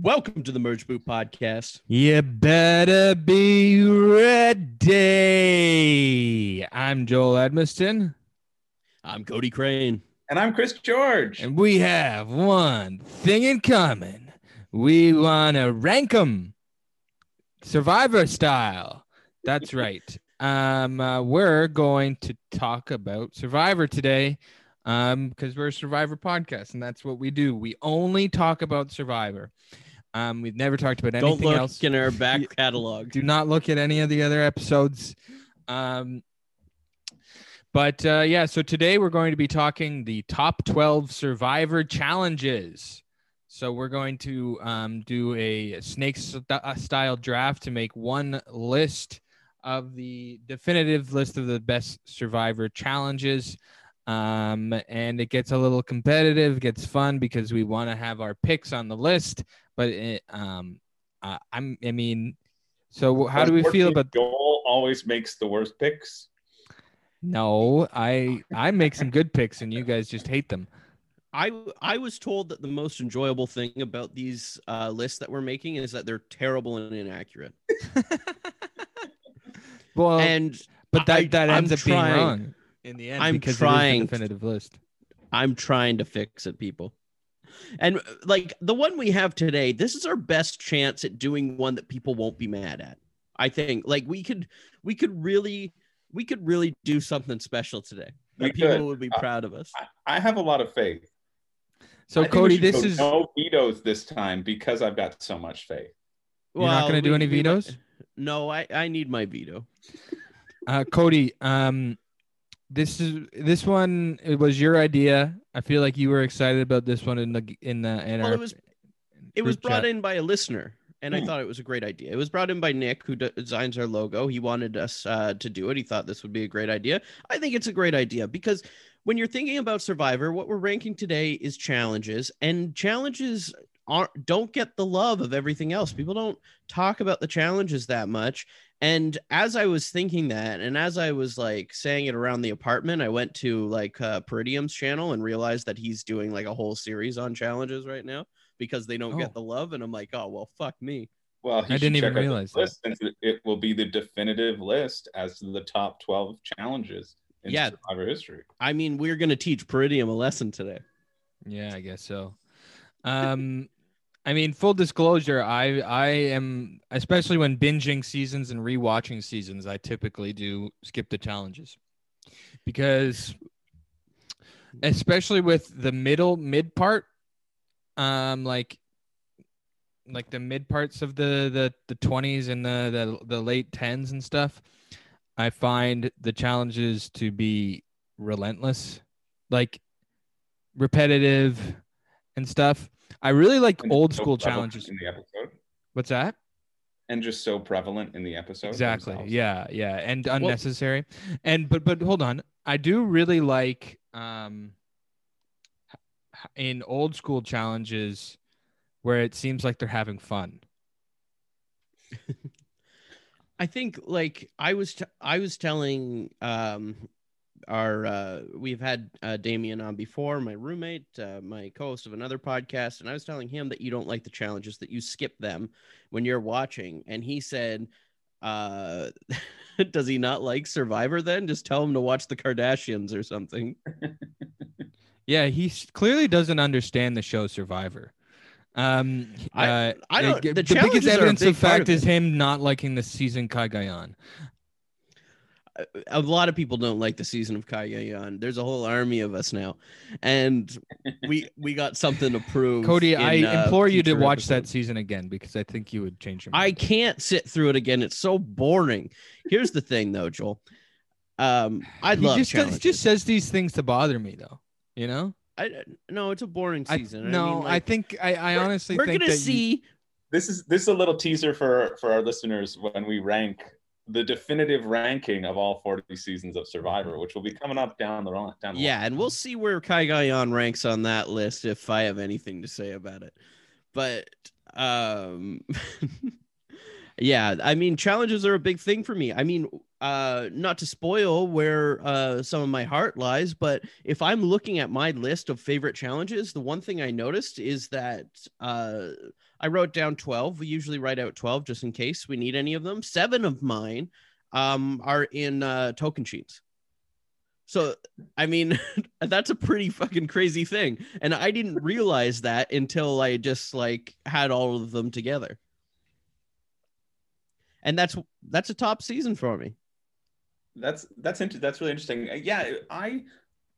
Welcome to the Merge Boot Podcast. You better be ready. I'm Joel Edmiston, I'm Cody Crane. And I'm Chris George. and we have one thing in common. We want to rank them survivor style. That's right. Um, uh, we're going to talk about Survivor today um, because we're a Survivor podcast, and that's what we do. We only talk about Survivor. Um, we've never talked about Don't anything look else. in our back catalog. do not look at any of the other episodes um but uh yeah so today we're going to be talking the top 12 survivor challenges so we're going to um do a snake st- uh, style draft to make one list of the definitive list of the best survivor challenges um and it gets a little competitive gets fun because we want to have our picks on the list but it, um uh, I'm. I mean, so how do we feel Unfortunately, about? Joel always makes the worst picks. No, I I make some good picks, and you guys just hate them. I I was told that the most enjoyable thing about these uh, lists that we're making is that they're terrible and inaccurate. Well, and but that I- that I'm ends up being wrong in the end I'm because trying it to- is the definitive list. I'm trying to fix it, people. And like the one we have today, this is our best chance at doing one that people won't be mad at. I think like we could we could really we could really do something special today. We That people could. would be proud of us. I, I have a lot of faith. So I Cody, this is no vetoes this time because I've got so much faith. You're not gonna do any vetoes? no, I I need my veto. uh, Cody. Um, this is this one. It was your idea. I feel like you were excited about this one in the in the in Well, our. it was- It was brought chat. in by a listener, and I Hmm. thought it was a great idea. It was brought in by Nick, who de- designs our logo. He wanted us uh, to do it. He thought this would be a great idea. I think it's a great idea because when you're thinking about Survivor, what we're ranking today is challenges, and challenges aren't don't get the love of everything else. People don't talk about the challenges that much. And as I was thinking that, and as I was like saying it around the apartment, I went to like uh, Peridiam's channel and realized that he's doing like a whole series on challenges right now because they don't Oh. get the love. And I'm like, oh well, fuck me. Well, he I didn't even check out the realize that. since it- it will be the definitive list as to the top 12 challenges in Yeah. Survivor history. I mean, we're gonna teach Peridium a lesson today. Yeah, I guess so. Um, I mean, full disclosure, I I am especially when binging seasons and rewatching seasons, I typically do skip the challenges because, especially with the middle mid part, um, like like the mid parts of the the the twenties and the, the the late tens and stuff, I find the challenges to be relentless, like repetitive and stuff. I really like And old so school prevalent challenges. in the episode, What's that? and just so prevalent in the episode. Exactly. themselves. Yeah, yeah, and unnecessary. and but but hold on, I do really like um in old school challenges where it seems like they're having fun. I think like I was t- I was telling um our uh we've had uh Damien on before, my roommate, uh, my co-host of another podcast, and I was telling him that you don't like the challenges that you skip them when you're watching, and he said uh does he not like Survivor then? Just tell him to watch the Kardashians or something. Yeah, he clearly doesn't understand the show Survivor. Um, I- uh, I don't- uh, the biggest challenges are a evidence big of fact of is him not liking the season Cagayan. A lot of people don't like the season of Cagayan. There's a whole army of us now, and we we got something to prove. Cody, in, I uh, implore you to future watch that season again because I think you would change your I can't sit through it again. It's so boring. Here's the thing, though, Joel. Um, I love just challenges. just says these things to bother me though. You know? I, no, it's a boring I, season. no, I, mean, I like, think I, I we're- honestly we're gonna that you- see. This is this is a little teaser for for our listeners when we rank the definitive ranking of all 40 seasons of Survivor, which will be coming up down the line. Down the Yeah, line. and we'll see where Cagayan ranks on that list if I have anything to say about it. But um yeah, I mean challenges are a big thing for me. I mean, uh, not to spoil where uh, some of my heart lies, but if I'm looking at my list of favorite challenges, the one thing I noticed is that uh, I wrote down 12. We usually write out 12 just in case we need any of them. Seven of mine um, are in uh, Tocantins. So, I mean, that's a pretty fucking crazy thing. And I didn't realize that until I just like had all of them together. And that's that's a top season for me. That's that's inter- that's really interesting. Yeah, I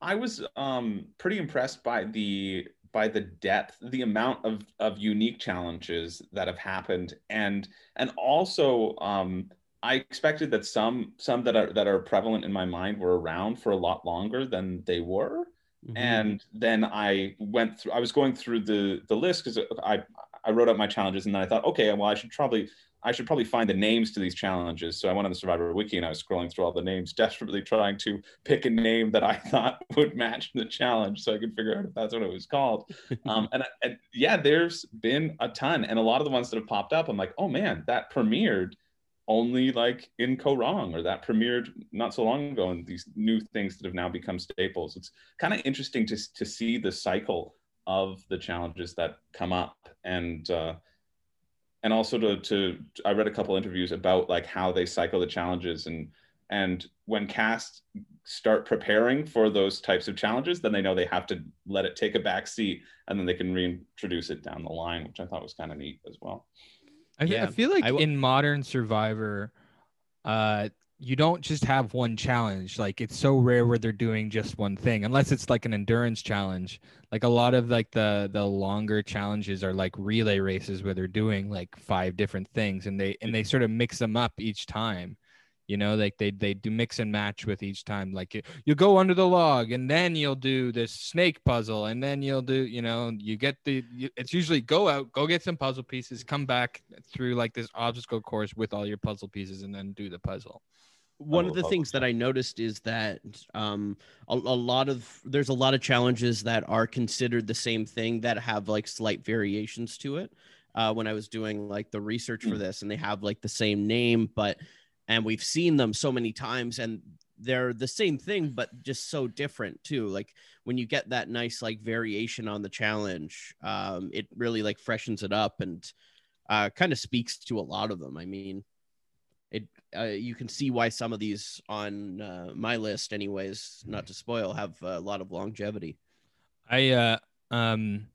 I was um pretty impressed by the by the depth, the amount of of unique challenges that have happened, and and also um I expected that some some that are that are prevalent in my mind were around for a lot longer than they were. Mm-hmm. And then I went through I was going through the the list because I I wrote up my challenges and then I thought, okay, well, I should probably I should probably find the names to these challenges. So I went on the Survivor Wiki and I was scrolling through all the names, desperately trying to pick a name that I thought would match the challenge so I could figure out if that's what it was called. um, and, and yeah, there's been a ton. And a lot of the ones that have popped up, I'm like, oh man, that premiered only like in Kaôh Rōng or that premiered not so long ago and these new things that have now become staples. It's kind of interesting to, to see the cycle of the challenges that come up and uh, and also to to I read a couple interviews about like how they cycle the challenges and and when cast start preparing for those types of challenges, then they know they have to let it take a back seat and then they can reintroduce it down the line, which I thought was kind of neat as well. I, yeah, I feel like w- in modern Survivor, uh, you don't just have one challenge. Like it's so rare where they're doing just one thing, unless it's like an endurance challenge. Like a lot of like the the longer challenges are like relay races where they're doing like five different things, and they and they sort of mix them up each time you know like they they do mix and match with each time like you, you go under the log and then you'll do this snake puzzle and then you'll do you know you get the you, it's usually go out go get some puzzle pieces come back through like this obstacle course with all your puzzle pieces and then do the puzzle one of the things that I noticed is that um, a, a, lot of there's a lot of challenges that are considered the same thing that have like slight variations to it. Uh, when I was doing like the research for hmm. this, and they have like the same name, but and we've seen them so many times and they're the same thing but just so different too like when you get that nice like variation on the challenge um it really like freshens it up and uh kind of speaks to a lot of them i mean uh, you can see why some of these on uh, my list anyways not to spoil have a lot of longevity i uh um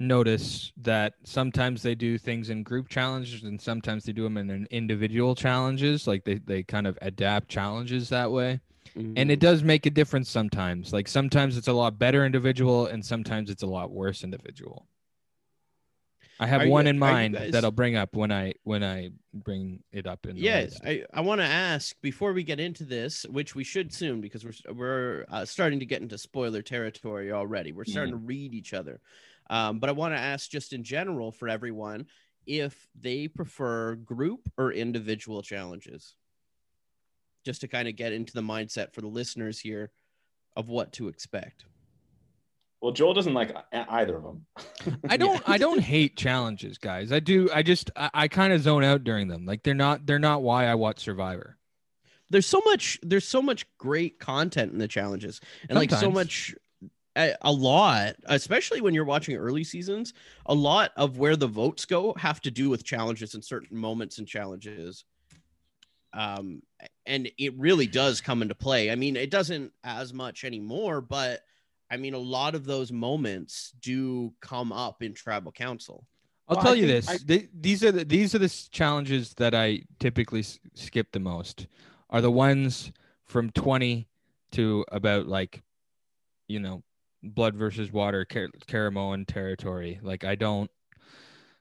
notice that sometimes they do things in group challenges and sometimes they do them in an individual challenges like they, they kind of adapt challenges that way mm-hmm. and it mm-hmm. does make a difference sometimes like sometimes it's a lot better individual and sometimes it's a lot worse individual i have are one you, in mind guys... that i'll bring up when i when i bring it up in yes i, I want to ask before we get into this which we should soon because we're we're uh, starting to get into spoiler territory already we're starting mm-hmm. to read each other um, but I want to ask just in general for everyone if they prefer group or individual challenges, just to kind of get into the mindset for the listeners here of what to expect. Well, Joel doesn't like either of them. I don't. I don't hate challenges, guys. I do. I just. I, I kind of zone out during them. Like they're not. They're not why I watch Survivor. There's so much. There's so much great content in the challenges, and Sometimes. like so much a, lot, especially when you're watching early seasons, a lot of where the votes go have to do with challenges and certain moments and challenges. Um, and it really does come into play. I mean, it doesn't as much anymore, but I mean, a lot of those moments do come up in tribal council. I'll well, tell I you this: I, these are the these are the challenges that I typically s- skip the most. Are the ones from twenty to about like, you know, blood versus water Car- Caramoan territory. Like I don't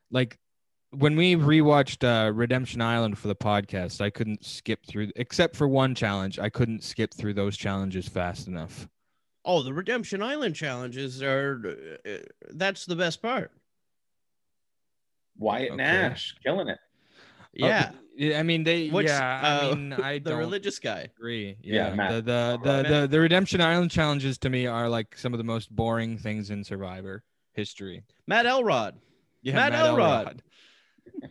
like when we rewatched uh, Redemption Island for the podcast, I couldn't skip through except for one challenge. I couldn't skip through those challenges fast enough. Oh, the Redemption Island challenges are uh, that's the best part. Wyatt okay. Nash killing it. Yeah. Uh, I mean they Which, yeah, uh, I mean I the religious guy. Agree. Yeah. yeah Matt. the the the, the the Redemption Island challenges to me are like some of the most boring things in Survivor history. Matt Elrod. Yeah, Matt, Matt Elrod. Elrod.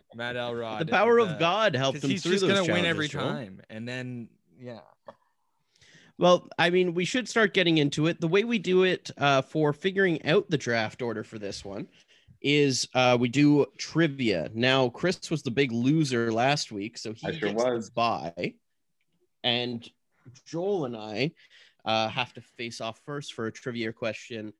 Matt Elrod. the power uh, of God helped him he's through just those gonna win every challenges, Joel. time, and then yeah. Well, I mean, we should start getting into it. The way we do it uh, for figuring out the draft order for this one is uh, we do trivia. Now, Chris was the big loser last week, so he I sure gets was. bye, and Joel and I uh, have to face off first for a trivia question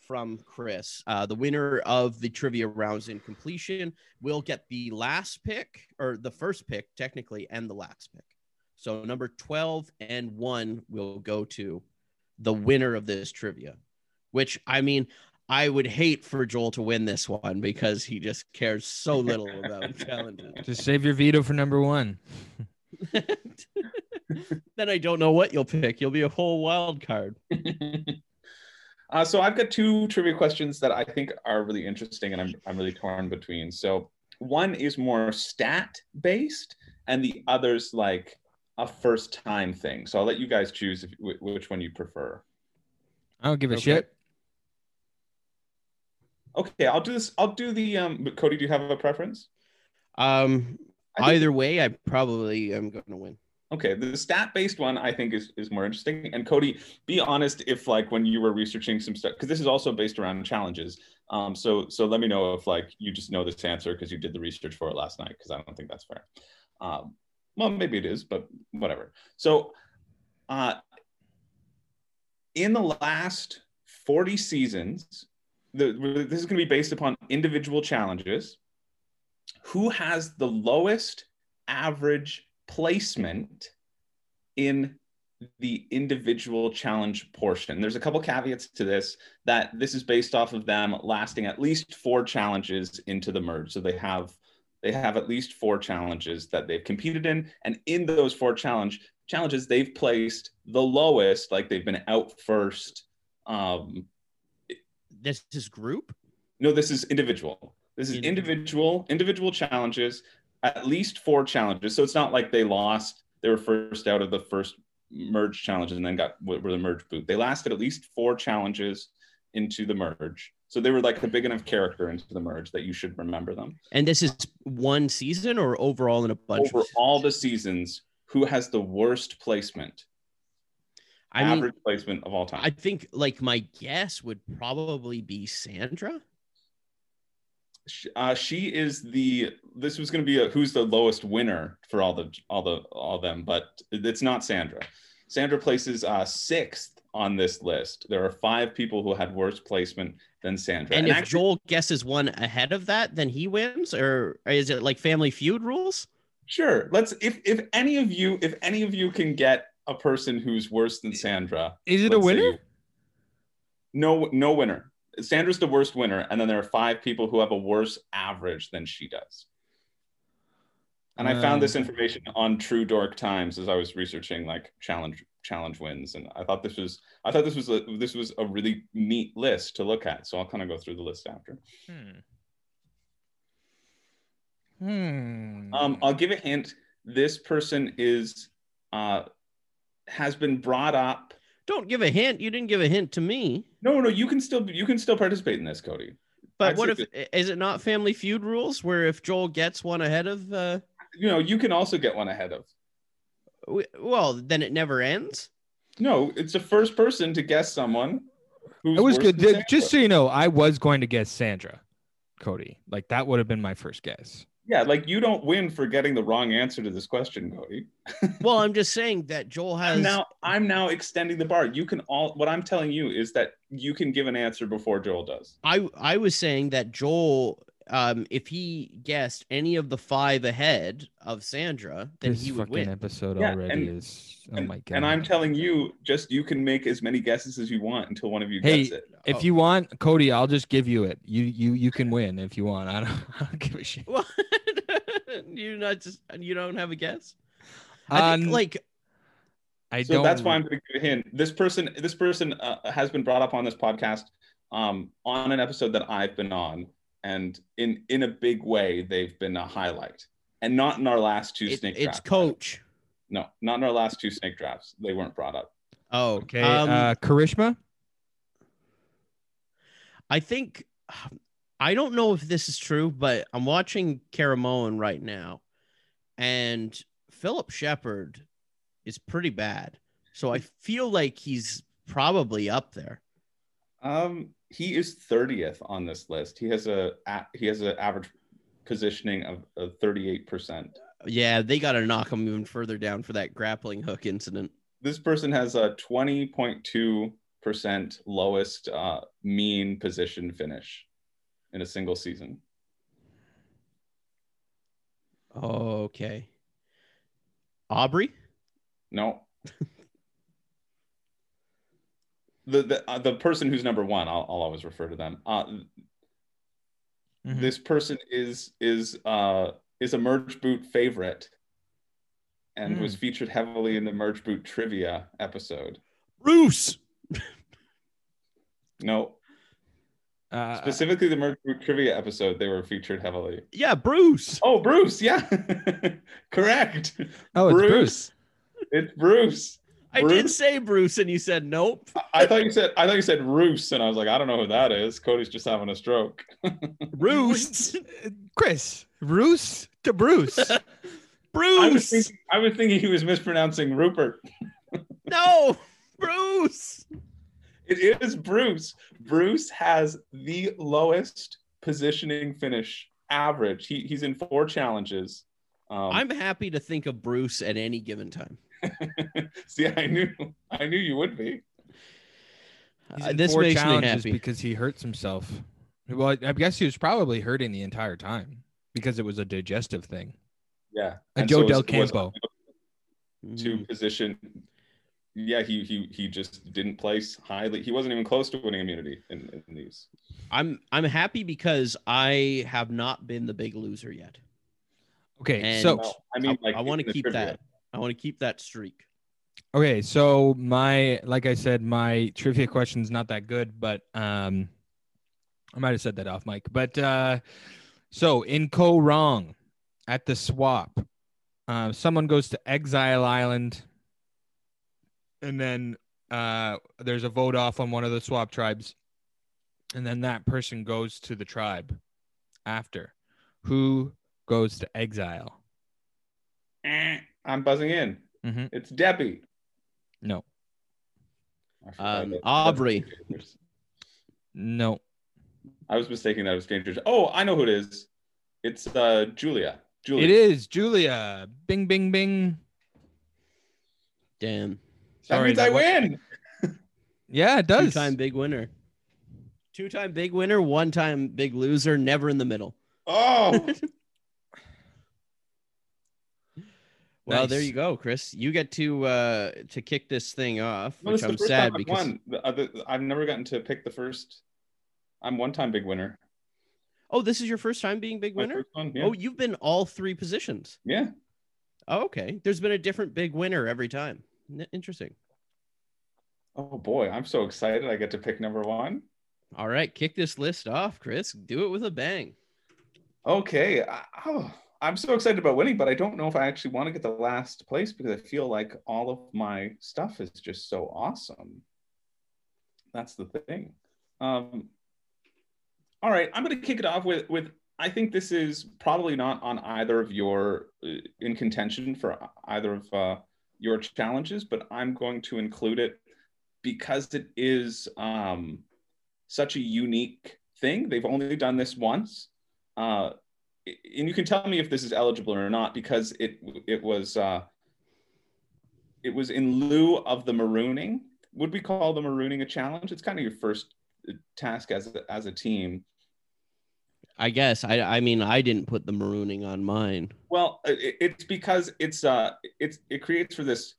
from Chris. Uh, the winner of the trivia rounds in completion will get the last pick, or the first pick, technically, and the last pick. So number 12 and 1 will go to the winner of this trivia, which I mean, I would hate for Joel to win this one because he just cares so little about challenges. Just save your veto for number one. then I don't know what you'll pick. You'll be a whole wild card. Uh, so I've got two trivia questions that I think are really interesting, and I'm I'm really torn between. So one is more stat based, and the other's like a first time thing. So I'll let you guys choose if, wh- which one you prefer. I don't give a Okay. shit. Okay, I'll do this. I'll do the um. but Cody, do you have a preference? Um, think- either way, I probably am going to win. Okay, the stat based one I think is is more interesting. And Cody, be honest if like when you were researching some stuff because this is also based around challenges. Um, so so let me know if like you just know this answer because you did the research for it last night because I don't think that's fair. Um, well, maybe it is, but whatever. So, uh, in the last forty seasons, the, this is going to be based upon individual challenges. Who has the lowest average placement in the individual challenge portion. There's a couple caveats to this that this is based off of them lasting at least four challenges into the merge. So they have they have at least four challenges that they've competed in and in those four challenge challenges they've placed the lowest like they've been out first um This is group. no, this is individual. This is individual, individual challenges, at least four challenges. So it's not like they lost, they were first out of the first merge challenges and then got were the merge boot. They lasted at least four challenges into the merge. So they were like a big enough character into the merge that you should remember them. And this is one season or overall in a bunch Over all the seasons, who has the worst placement? I mean, average placement of all time. I think like my guess would probably be Sandra. Uh, she is the this was going to be a who's the lowest winner for all the all the all them but it's not sandra sandra places uh sixth on this list there are five people who had worse placement than sandra. And if actually, Joel guesses one ahead of that, then he wins, or is it like Family Feud rules? sure. Let's if if any of you if any of you can get a person who's worse than sandra Is it a winner? no no winner. Sandra's the worst winner and then there are five people who have a worse average than she does and I found this Um, information on True Dork Times as I was researching like challenge challenge wins, and I thought this was I thought this was a, this was a really neat list to look at. So I'll kind of go through the list after. Hmm. Hmm. Um, I'll give a hint. This person is uh, has been brought up. Don't give a hint. You didn't give a hint to me. No, no, you can still you can still participate in this, Cody. But I'd what if is it not Family Feud rules where if Joel gets one ahead of uh You know, you can also get one ahead of. w- well, then it never ends? No, it's the first person to guess someone. Who's it was good. than Just so you know, I was going to guess Sandra, Cody. Like that would have been my first guess. yeah, like you don't win for getting the wrong answer to this question, Cody. Well, I'm just saying that Joel has I'm now I'm now extending the bar. You can all what I'm telling you is that you can give an answer before Joel does. I I was saying that Joel um if he guessed any of the five ahead of Sandra, then this he would fucking win. episode Yeah, already and- is. Oh my god! and I'm telling you, just you can make as many guesses as you want until one of you Hey, gets it. if Oh. you want, Cody, I'll just give you it. You you you can win if you want. I don't, I don't give a shit. What? you not just you don't have a guess? I think Um, like I So don't. So that's why I'm going to give a hint. This person, this person uh, has been brought up on this podcast um, on an episode that I've been on, and in in a big way, they've been a highlight, and not in our last two it- snake. it's drafts. coach. No, not in our last two snake drafts. They weren't brought up. Oh, Okay, Um, uh, Karishma. I think I don't know if this is true, but I'm watching Caramoan right now, and Phillip Sheppard is pretty bad. So I feel like he's probably up there. Um, he is 30th on this list. He has a he has an average positioning of, of 38%. Yeah, they got to knock him even further down for that grappling hook incident. This person has a 20.2% lowest uh, mean position finish in a single season. Okay. Aubrey? No. the the, uh, the person who's number one, I'll, I'll always refer to them. Uh, mm-hmm. This person is is uh, is a merge boot favorite, and mm. was featured heavily in the merge boot trivia episode. Bruce. no. Uh, Specifically, the Merge Boot trivia episode, they were featured heavily. Yeah, Bruce. Oh, Bruce. Yeah, correct. Oh, it's Bruce. Bruce. It's Bruce. I Bruce? did say Bruce, and you said nope. I thought you said I thought you said Roos, and I was like, I don't know who that is. Cody's just having a stroke. Roos, Chris, Roos to Bruce. Bruce. I was, thinking, I was thinking he was mispronouncing Rupert. no, Bruce. It is Bruce. Bruce has the lowest positioning finish average. He, he's in four challenges. Um, I'm happy to think of Bruce at any given time. See, I knew, I knew you would be. Uh, this four makes me happy because he hurts himself. Well, I guess he was probably hurting the entire time because it was a digestive thing. Yeah, a Joe so Del Campo. To mm. position yeah, he he he just didn't place highly. He wasn't even close to winning immunity in, in these. I'm I'm happy because I have not been the big loser yet. Okay, and so I mean, like I, I want to keep trivia. that. I want to keep that streak. Okay, so my like I said, my trivia question is not that good, but um, I might have said that off mic. But uh, so in Kaoh Rong at the swap, uh, someone goes to Exile Island and then uh, there's a vote off on one of the swap tribes, and then that person goes to the tribe after. Who goes to exile? I'm buzzing in. Mm-hmm. It's Debbie. No. Um, Aubrey. No. I was mistaken that it was Dangerous. Oh, I know who it is. It's uh, Julia. Julia. It is Julia. Bing, bing, bing. Damn. That means that I win. yeah, it does. Two time big winner. Two time big winner, one time big loser, never in the middle. Oh. well, nice. there you go, Chris. You get to uh to kick this thing off, well, which I'm sad because I've never gotten to pick the first. I'm one time big winner. Oh, this is your first time being big winner? One, yeah. Oh, you've been all three positions. Yeah. Oh, okay. There's been a different big winner every time. Interesting. Oh boy, I'm so excited. I get to pick number one. All right, kick this list off, Chris. Do it with a bang. Okay. Oh, I'm so excited about winning, but I don't know if I actually want to get the last place because I feel like all of my stuff is just so awesome. That's the thing. Um, all right, I'm going to kick it off with with I think this is probably not on either of your uh, in contention for either of uh, your challenges, but I'm going to include it because it is um, such a unique thing. They've only done this once. Uh, and you can tell me if this is eligible or not because it it was uh, it was in lieu of the marooning. Would we call the marooning a challenge? It's kind of your first uh, task as a, as a team. I guess I I mean I didn't put the marooning on mine. Well, it, it's because it's uh it's it creates for this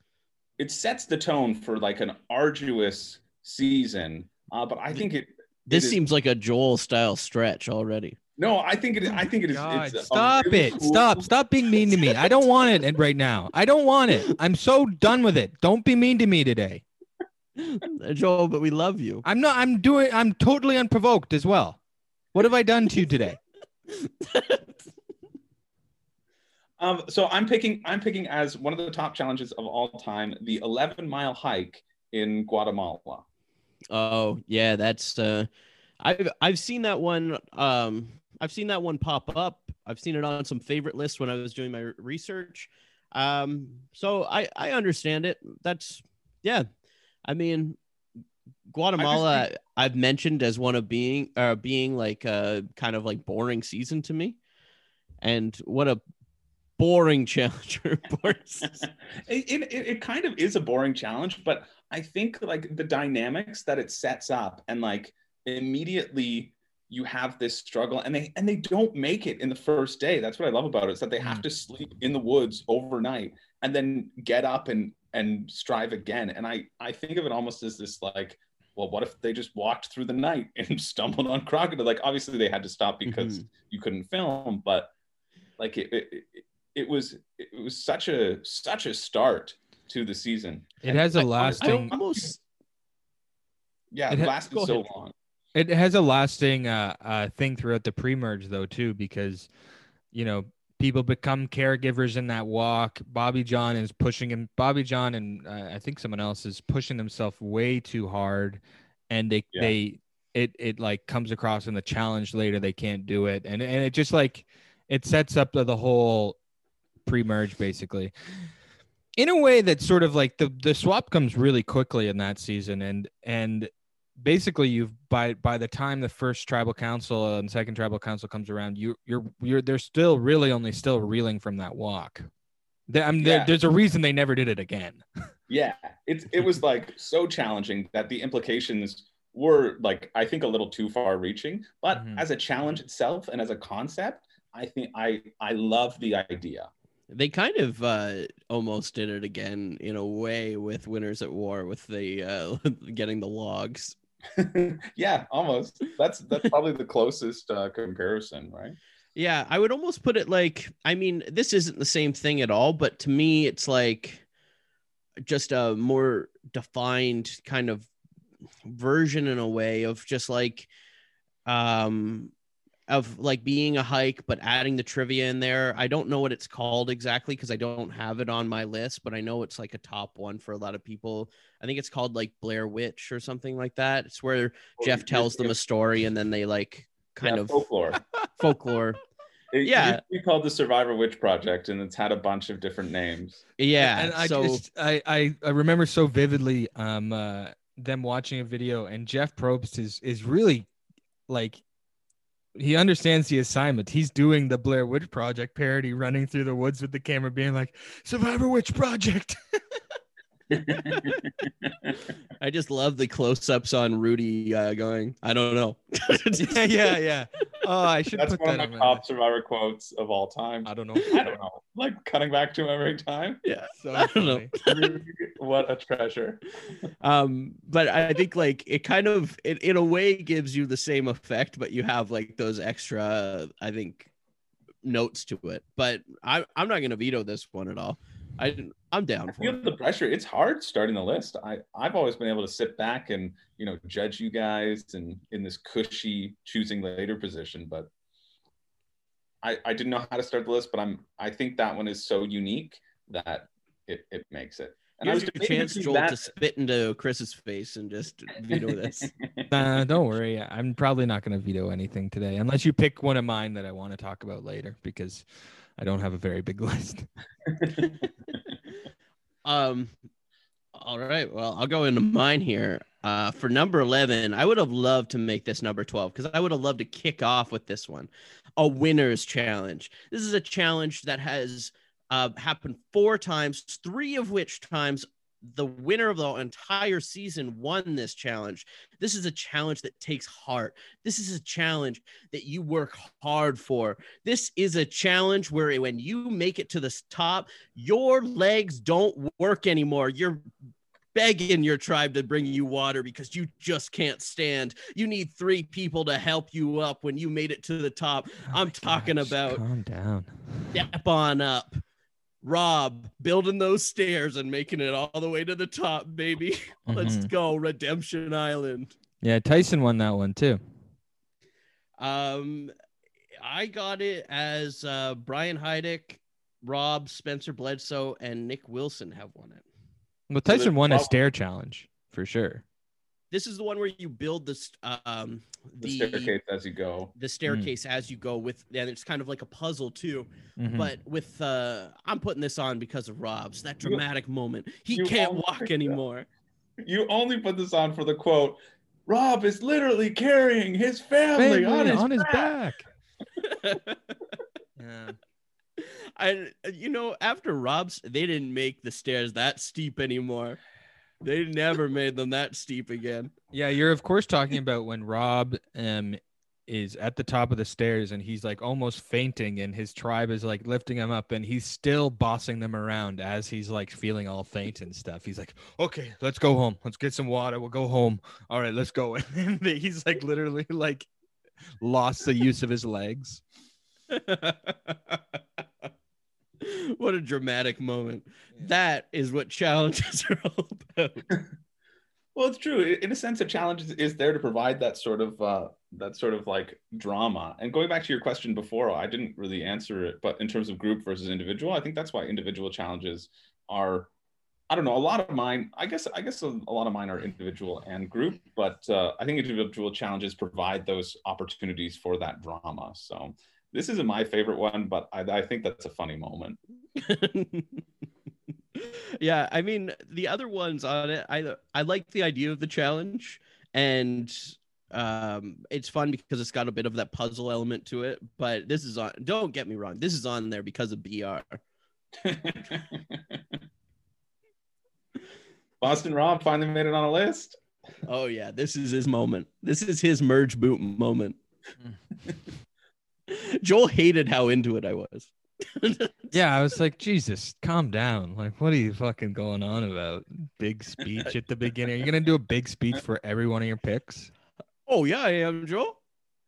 it sets the tone for like an arduous season. Uh, but I think it this it seems like a Joel style stretch already. No, I think it. I think it is. God, stop really it! Cool... Stop! Stop being mean to me. I don't want it right now. I don't want it. I'm so done with it. Don't be mean to me today, Joel. But we love you. I'm not. I'm doing. I'm totally unprovoked as well. What have I done to you today? um, so I'm picking I'm picking as one of the top challenges of all time the 11 mile hike in Guatemala. Oh yeah, that's uh, I've I've seen that one. Um, I've seen that one pop up. I've seen it on some favorite lists when I was doing my research. Um, so I I understand it. That's yeah. I mean, Guatemala think- I've mentioned as one of being uh being like a kind of like boring season to me, and what a boring challenger. it, it, it kind of is a boring challenge, but I think like the dynamics that it sets up and like immediately you have this struggle and they and they don't make it in the first day that's what i love about it is that they have mm. to sleep in the woods overnight and then get up and and strive again and i i think of it almost as this like well what if they just walked through the night and stumbled on crocodile like obviously they had to stop because mm-hmm. you couldn't film but like it, it, it it was it was such a such a start to the season. It has a lasting almost yeah, it, lasted so long. It has a lasting uh, uh, thing throughout the pre-merge though too, because you know people become caregivers in that walk. Bobby Jon is pushing him. Bobby Jon and uh, I think someone else is pushing themselves way too hard, and they yeah. they it it like comes across in the challenge later they can't do it, and and it just like it sets up the, the whole pre-merge basically in a way that sort of like the the swap comes really quickly in that season and and basically you've by by the time the first tribal council and second tribal council comes around you you're you're they're still really only still reeling from that walk they, I mean, yeah. there's a reason they never did it again yeah it's it was like so challenging that the implications were like i think a little too far reaching but mm-hmm. as a challenge itself and as a concept i think i i love the idea they kind of uh, almost did it again in a way with Winners at War with the uh, getting the logs. yeah, almost. That's that's probably the closest uh, comparison, right? Yeah, I would almost put it like I mean, this isn't the same thing at all, but to me, it's like just a more defined kind of version in a way of just like um of like being a hike but adding the trivia in there. I don't know what it's called exactly because i don't have it on my list but i know it's like a top one for a lot of people. I think it's called like blair witch or something like that. It's where oh, jeff tells them a story and then they like kind yeah, of folklore. Folklore. It yeah. we called the survivor witch project and it's had a bunch of different names. Yeah and i so... just I, I i remember so vividly um uh them watching a video and jeff probst is is really like he understands the assignment. He's doing the Blair Witch Project parody, running through the woods with the camera, being like, "Survivor Witch Project." I just love the close-ups on Rudy uh, going. I don't know. yeah, yeah, yeah. Oh, I should. That's put one that of my top Survivor quotes of all time. I don't know. I don't know. Like cutting back to him every time. Yeah, so I don't know. what a treasure. Um, but I think like it kind of it in a way gives you the same effect, but you have like those extra. I think notes to it. But I I'm not gonna veto this one at all. I I'm down I feel it. the pressure. It's hard starting the list. I I've always been able to sit back and you know judge you guys and in this cushy choosing later position, but I I didn't know how to start the list. But I'm I think that one is so unique that it it makes it. And Here's I was your chance, Joel, that... to spit into Chris's face and just veto this. uh, don't worry. I'm probably not going to veto anything today, unless you pick one of mine that I want to talk about later, because I don't have a very big list. um, all right. Well, I'll go into mine here. Uh, for number 11, I would have loved to make this number 12 because I would have loved to kick off with this one a winner's challenge. This is a challenge that has uh, happened four times, three of which times the winner of the entire season won this challenge. This is a challenge that takes heart. This is a challenge that you work hard for. This is a challenge where when you make it to the top, your legs don't work anymore. You're begging your tribe to bring you water because you just can't stand. You need three people to help you up when you made it to the top. Oh I'm talking gosh, about calm down. Step on up. Rob building those stairs and making it all the way to the top, baby. Let's mm-hmm. go, Redemption Island. Yeah, Tyson won that one too. Um, I got it as uh, Brian Heidik, Rob, Spencer Bledsoe, and Nick Wilson have won it. Well, Tyson won a stair challenge for sure. This is the one where you build this um The, the staircase as you go. the staircase as you go with and it's kind of like a puzzle too. Mhm. But with uh I'm putting this on because of Rob's that You- dramatic moment. He can't walk picked that. anymore. You only put this on for the quote. Rob is literally carrying his family, Family on his, back. back. Yeah. I you know after Rob's they didn't make the stairs that steep anymore. They never made them that steep again. Yeah, you're of course talking about when Rob um is at the top of the stairs and he's like almost fainting and his tribe is like lifting him up and he's still bossing them around as he's like feeling all faint and stuff. He's like, "Okay, let's go home. Let's get some water. We'll go home. All right, let's go." And then he's like literally like lost the use of his legs. what a dramatic moment. That is what challenges are all about. Well, it's true. In a sense, a challenge is, is there to provide that sort of uh, that sort of like drama. And going back to your question before, I didn't really answer it, but in terms of group versus individual, I think that's why individual challenges are. I don't know. A lot of mine, I guess, I guess a, a lot of mine are individual and group, but uh, I think individual challenges provide those opportunities for that drama. So this isn't my favorite one, but I, I think that's a funny moment. yeah, I mean the other ones on it, I I like the idea of the challenge, and um, it's fun because it's got a bit of that puzzle element to it. But this is on. Don't get me wrong, this is on there because of BR. Boston Rob finally made it on a list. Oh yeah, this is his moment. This is his merge boot moment. Joel hated how into it I was. Yeah, I was like, Jesus, calm down. Like, what are you fucking going on about? Big speech at the beginning. Are you gonna do a big speech for every one of your picks? oh yeah, I am Joel.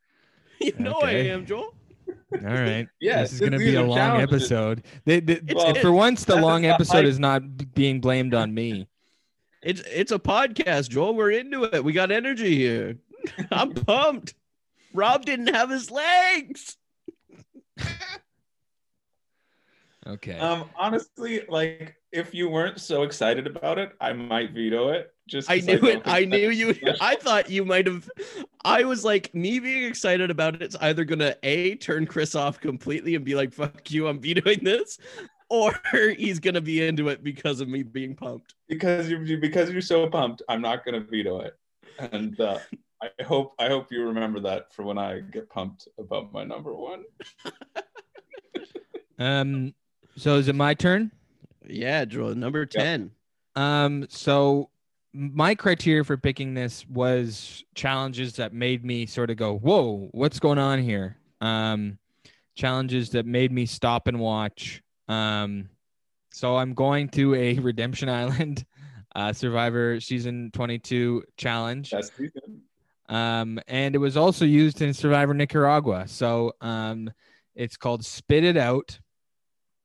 You know Okay. I am Joel. All right. Yes, this is going to be a long challenges. episode. They, they- Well, for once, the long episode is not being blamed on me. It's it's a podcast, Joel. We're into it. We got energy here. I'm pumped. Rob didn't have his legs. Okay. Um, honestly, like if you weren't so excited about it, I might veto it. Just I knew don't it. I knew you. special. I thought you might have. I was like, me being excited about it. It's either gonna a turn Chris off completely and be like, "Fuck you, I'm vetoing this," or he's gonna be into it because of me being pumped. because you're because you're so pumped. I'm not gonna veto it, and uh, I hope I hope you remember that for when I get pumped about my number one. um. So is it my turn? Yeah, Joel. Number ten. Um. So my criteria for picking this was challenges that made me sort of go, "Whoa, what's going on here?" Um, challenges that made me stop and watch. Um, so I'm going to a Redemption Island, uh, Survivor season 22 challenge. That's season. Um, and it was also used in Survivor Nicaragua. So um, it's called Spit It Out.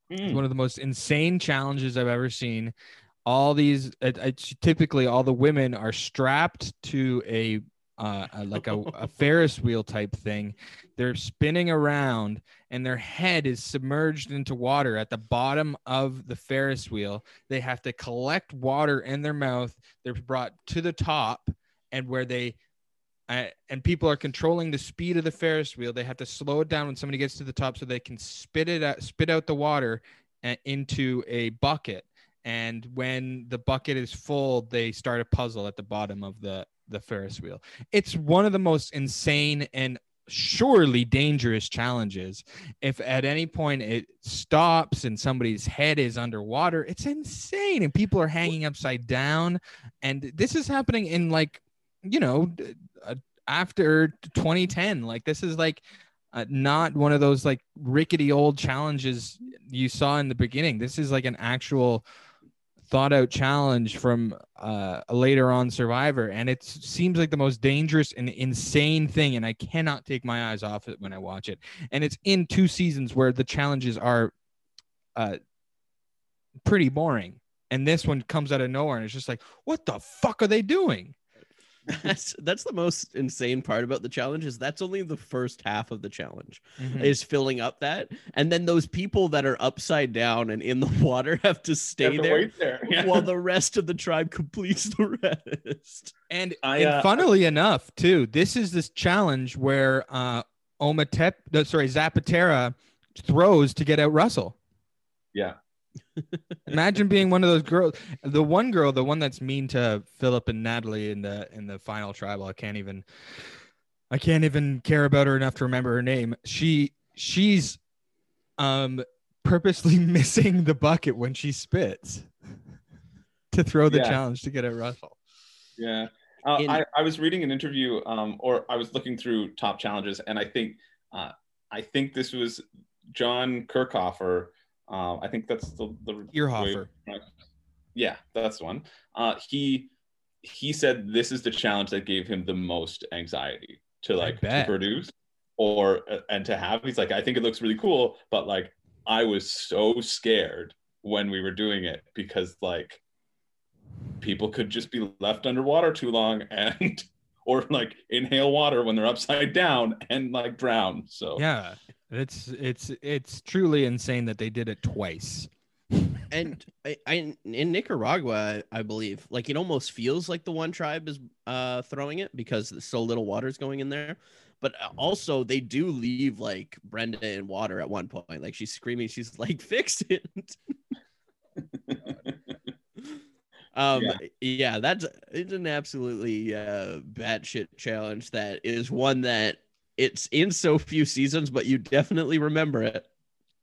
It's Mm. one of the most insane challenges I've ever seen. All these, it's typically all the women are strapped to a, uh, a- like a, a Ferris wheel type thing. They're spinning around, and their head is submerged into water at the bottom of the Ferris wheel. They have to collect water in their mouth. They're brought to the top, and where they uh, and people are controlling the speed of the Ferris wheel. They have to slow it down when somebody gets to the top so they can spit it out, spit out the water uh, into a bucket. And when the bucket is full, they start a puzzle at the bottom of the the Ferris wheel. It's one of the most insane and surely dangerous challenges. If at any point it stops and somebody's head is underwater, it's insane and people are hanging upside down. And this is happening in like, you know, uh, after 2010. Like this is like uh, not one of those like rickety old challenges you saw in the beginning. This is like an actual thought out challenge from uh, a later on survivor and it seems like the most dangerous and insane thing and i cannot take my eyes off it when i watch it and it's in two seasons where the challenges are uh, pretty boring and this one comes out of nowhere and it's just like what the fuck are they doing that's that's the most insane part about the challenge is that's only the first half of the challenge Mhm. is filling up that and then those people that are upside down and in the water have to stay have to there there. Yeah. while the rest of the tribe completes the rest And, I, and uh, funnily enough, too, this is this challenge where uh Ometepe, no, sorry, Zapatera throws to get out Russell. yeah. Imagine being one of those girls. The one girl, the one that's mean to Philip and Natalie in the in the final tribal. I can't even, I can't even care about her enough to remember her name. She she's, um, purposely missing the bucket when she spits to throw the Yeah. challenge to get at Russell. Yeah. Uh, In- I, I was reading an interview, um, or I was looking through top challenges, and I think, uh, I think this was John Kirchhofer. Uh, I think that's the the Kirhoffer. Yeah, that's the one. Uh, he he said this is the challenge that gave him the most anxiety to like to produce or uh, and to have. He's like, I think it looks really cool, but like I was so scared when we were doing it because like people could just be left underwater too long and or like inhale water when they're upside down and like drown. So Yeah, it's it's it's truly insane that they did it twice. and I, I in Nicaragua, I believe, like it almost feels like the one tribe is uh throwing it because there's so little water's going in there. But uh, also, they do leave like Brenda in water at one point. Like she's screaming, she's like, "Fix it!" um, yeah. Yeah. that's it's an absolutely uh batshit challenge. That is one that it's in so few seasons, but you definitely remember it.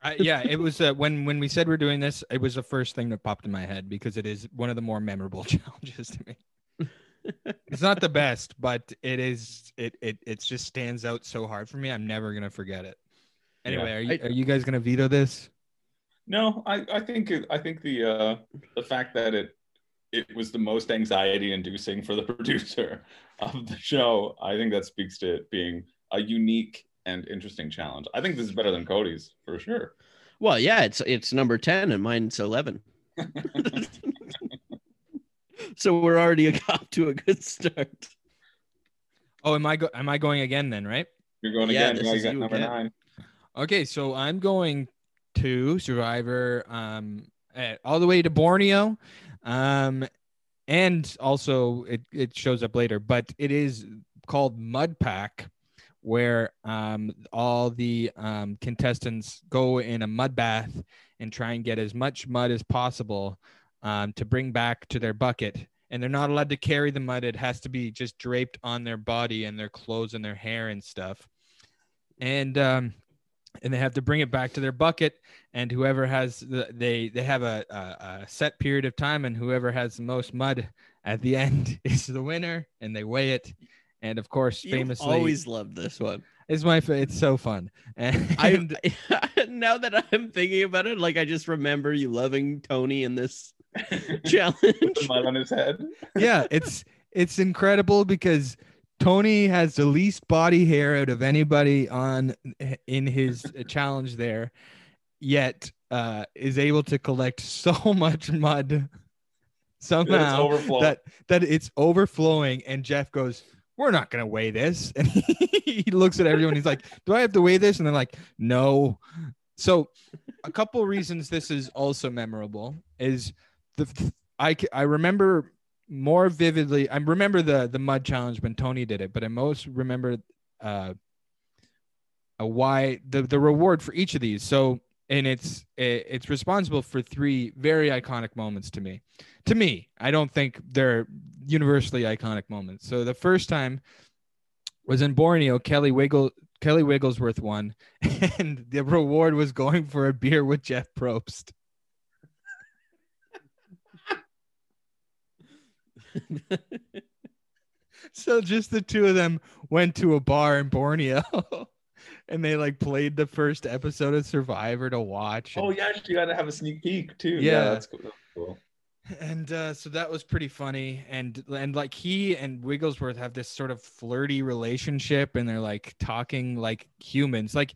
I, yeah, it was uh, when when we said we're doing this, it was the first thing that popped in my head because it is one of the more memorable challenges to me. it's not the best, but it is. It it it just stands out so hard for me. I'm never gonna forget it. Anyway, Yeah. are you I- are you guys gonna veto this? No, I, I think it, I think the uh, the fact that it it was the most anxiety inducing for the producer of the show, I think that speaks to it being a unique and interesting challenge. I think this is better than Cody's for sure. Well, yeah, it's it's number ten and mine's eleven. so we're already off to a good start. Oh, am I go- am I going again then? Right. You're going Yeah, again. this Yeah, you is you number again. nine. Okay, so I'm going to Survivor, um, eh, all the way to Borneo, um, and also it it shows up later, but it is called Mud Pack, where um all the um contestants go in a mud bath and try and get as much mud as possible um to bring back to their bucket. And they're not allowed to carry the mud. It has to be just draped on their body and their clothes and their hair and stuff. And um and they have to bring it back to their bucket and whoever has the they they have a, a, a set period of time and whoever has the most mud at the end is the winner and they weigh it and of course You've famously always loved this one. it's my fa- it's so fun and I now that I'm thinking about it, like I just remember you loving Tony in this With challenge. the mud on his head. yeah it's it's incredible because tony has the least body hair out of anybody on in his challenge there yet uh is able to collect so much mud somehow that that it's overflowing and jeff goes we're not going to weigh this. And he looks at everyone. He's like do i have to weigh this? And they're like no. So a couple reasons this is also memorable is the I, I remember more vividly i remember the the mud challenge when tony did it but i most remember uh why the the reward for each of these. So and it's eh, it's responsible for three very iconic moments to me. To me i don't think they're universally iconic moments. So the first time was in borneo kelly wiggle kelly wigglesworth won and the reward was going for a beer with jeff probst. So just the two of them went to a bar in borneo and they like played the first episode of survivor to watch and- Oh yeah, you got to have a sneak peek too. Yeah. that's cool. That's cool. and uh, so that was pretty funny and and like he and wigglesworth have this sort of flirty relationship and they're like talking like humans like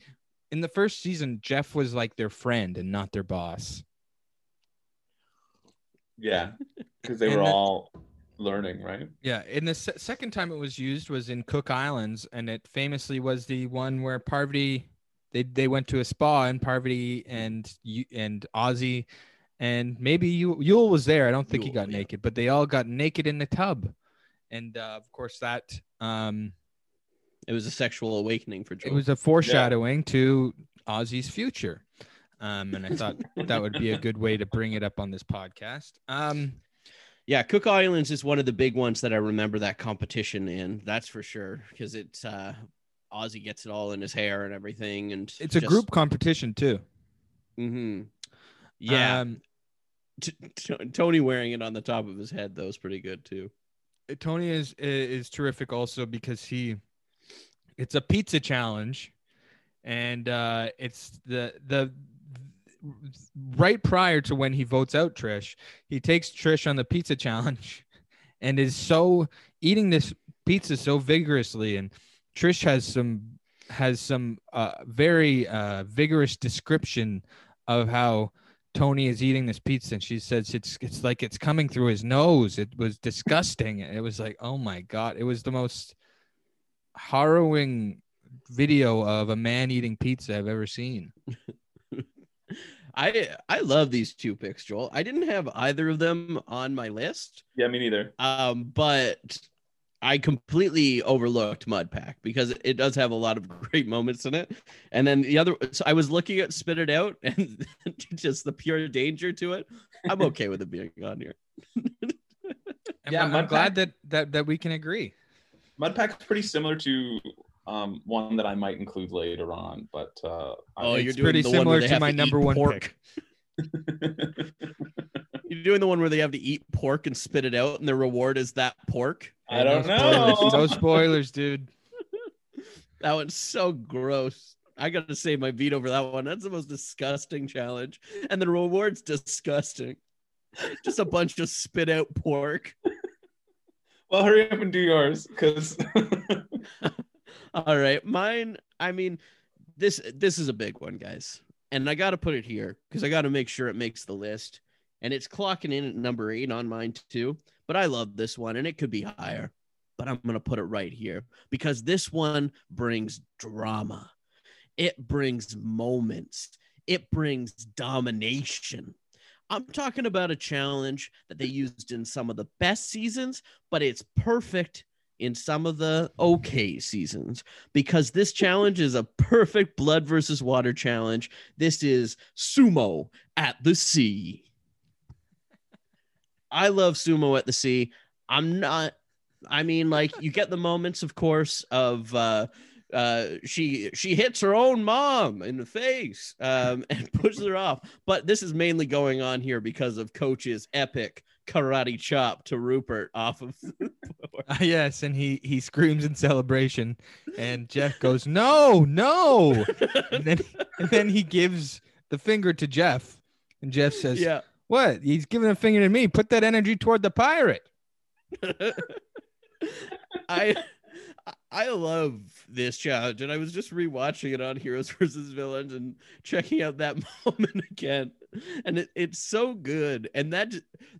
in the first season jeff was like their friend and not their boss Yeah, because they were all learning, right? Yeah, and the se- second time it was used was in Cook Islands, and it famously was the one where Parvati they they went to a spa and Parvati and you and Ozzy and maybe you Yul was there. I don't think he got yeah. naked, but they all got naked in the tub, and uh, of course that um It was a sexual awakening for Joel. it was a foreshadowing to Ozzy's future. Um, and I thought that would be a good way to bring it up on this podcast. Um, Yeah, Cook Islands is one of the big ones that I remember that competition in. That's for sure because it's uh Ozzy gets it all in his hair and everything, and it's a group competition too. hmm Yeah, Um, T- T- Tony wearing it on the top of his head though is pretty good too. Tony is is terrific also because he it's a pizza challenge and uh it's the the right prior to when he votes out Trish he takes Trish on the pizza challenge and is so eating this pizza so vigorously and Trish has some has some uh very uh vigorous description of how Tony is eating this pizza and she says it's it's like it's coming through his nose. It was disgusting. It was like, oh my god, it was the most harrowing video of a man eating pizza I've ever seen. I I love these two picks, Joel. I didn't have either of them on my list, Yeah, me neither. um, but I completely overlooked Mud Pack because it does have a lot of great moments in it. And then the other, so I was looking at Spit It Out and just the pure danger to it. I'm okay with it being on here. Yeah, I'm, I'm glad that that that we can agree. Mudpack's pretty similar to um, one that I might include later on, but uh, Oh, I- you're it's doing pretty the one similar where they to have my eat number one pork. pick. You're doing the one where they have to eat pork and spit it out, and the reward is that pork. I don't no spoilers, know. no spoilers, dude. That one's so gross. I got to save my veto for that one. That's the most disgusting challenge, and the reward's disgusting. Just a bunch of spit out pork. well, hurry up and do yours, because All right, mine. I mean, this this is a big one, guys, and I got to put it here because I got to make sure it makes the list, and it's clocking in at number eight on mine too. But I love this one, and it could be higher, but I'm gonna put it right here because this one brings drama, it brings moments, it brings domination. I'm talking about a challenge that they used in some of the best seasons, but it's perfect in some of the okay seasons because this challenge is a perfect blood versus water challenge. This is sumo at the sea. I love sumo at the sea. I'm not I mean like you get the moments of course of uh uh she she hits her own mom in the face um and pushes her off but this is mainly going on here because of coach's epic karate chop to Rupert off of Ah, yes, and he he screams in celebration, and Jeff goes, "No, no!" and then and then he gives the finger to Jeff, and Jeff says, yeah "What? He's giving a finger to me. Put that energy toward the pirate." I I love this challenge, and I was just rewatching it on Heroes versus Villains and checking out that moment again, and it, it's so good. And that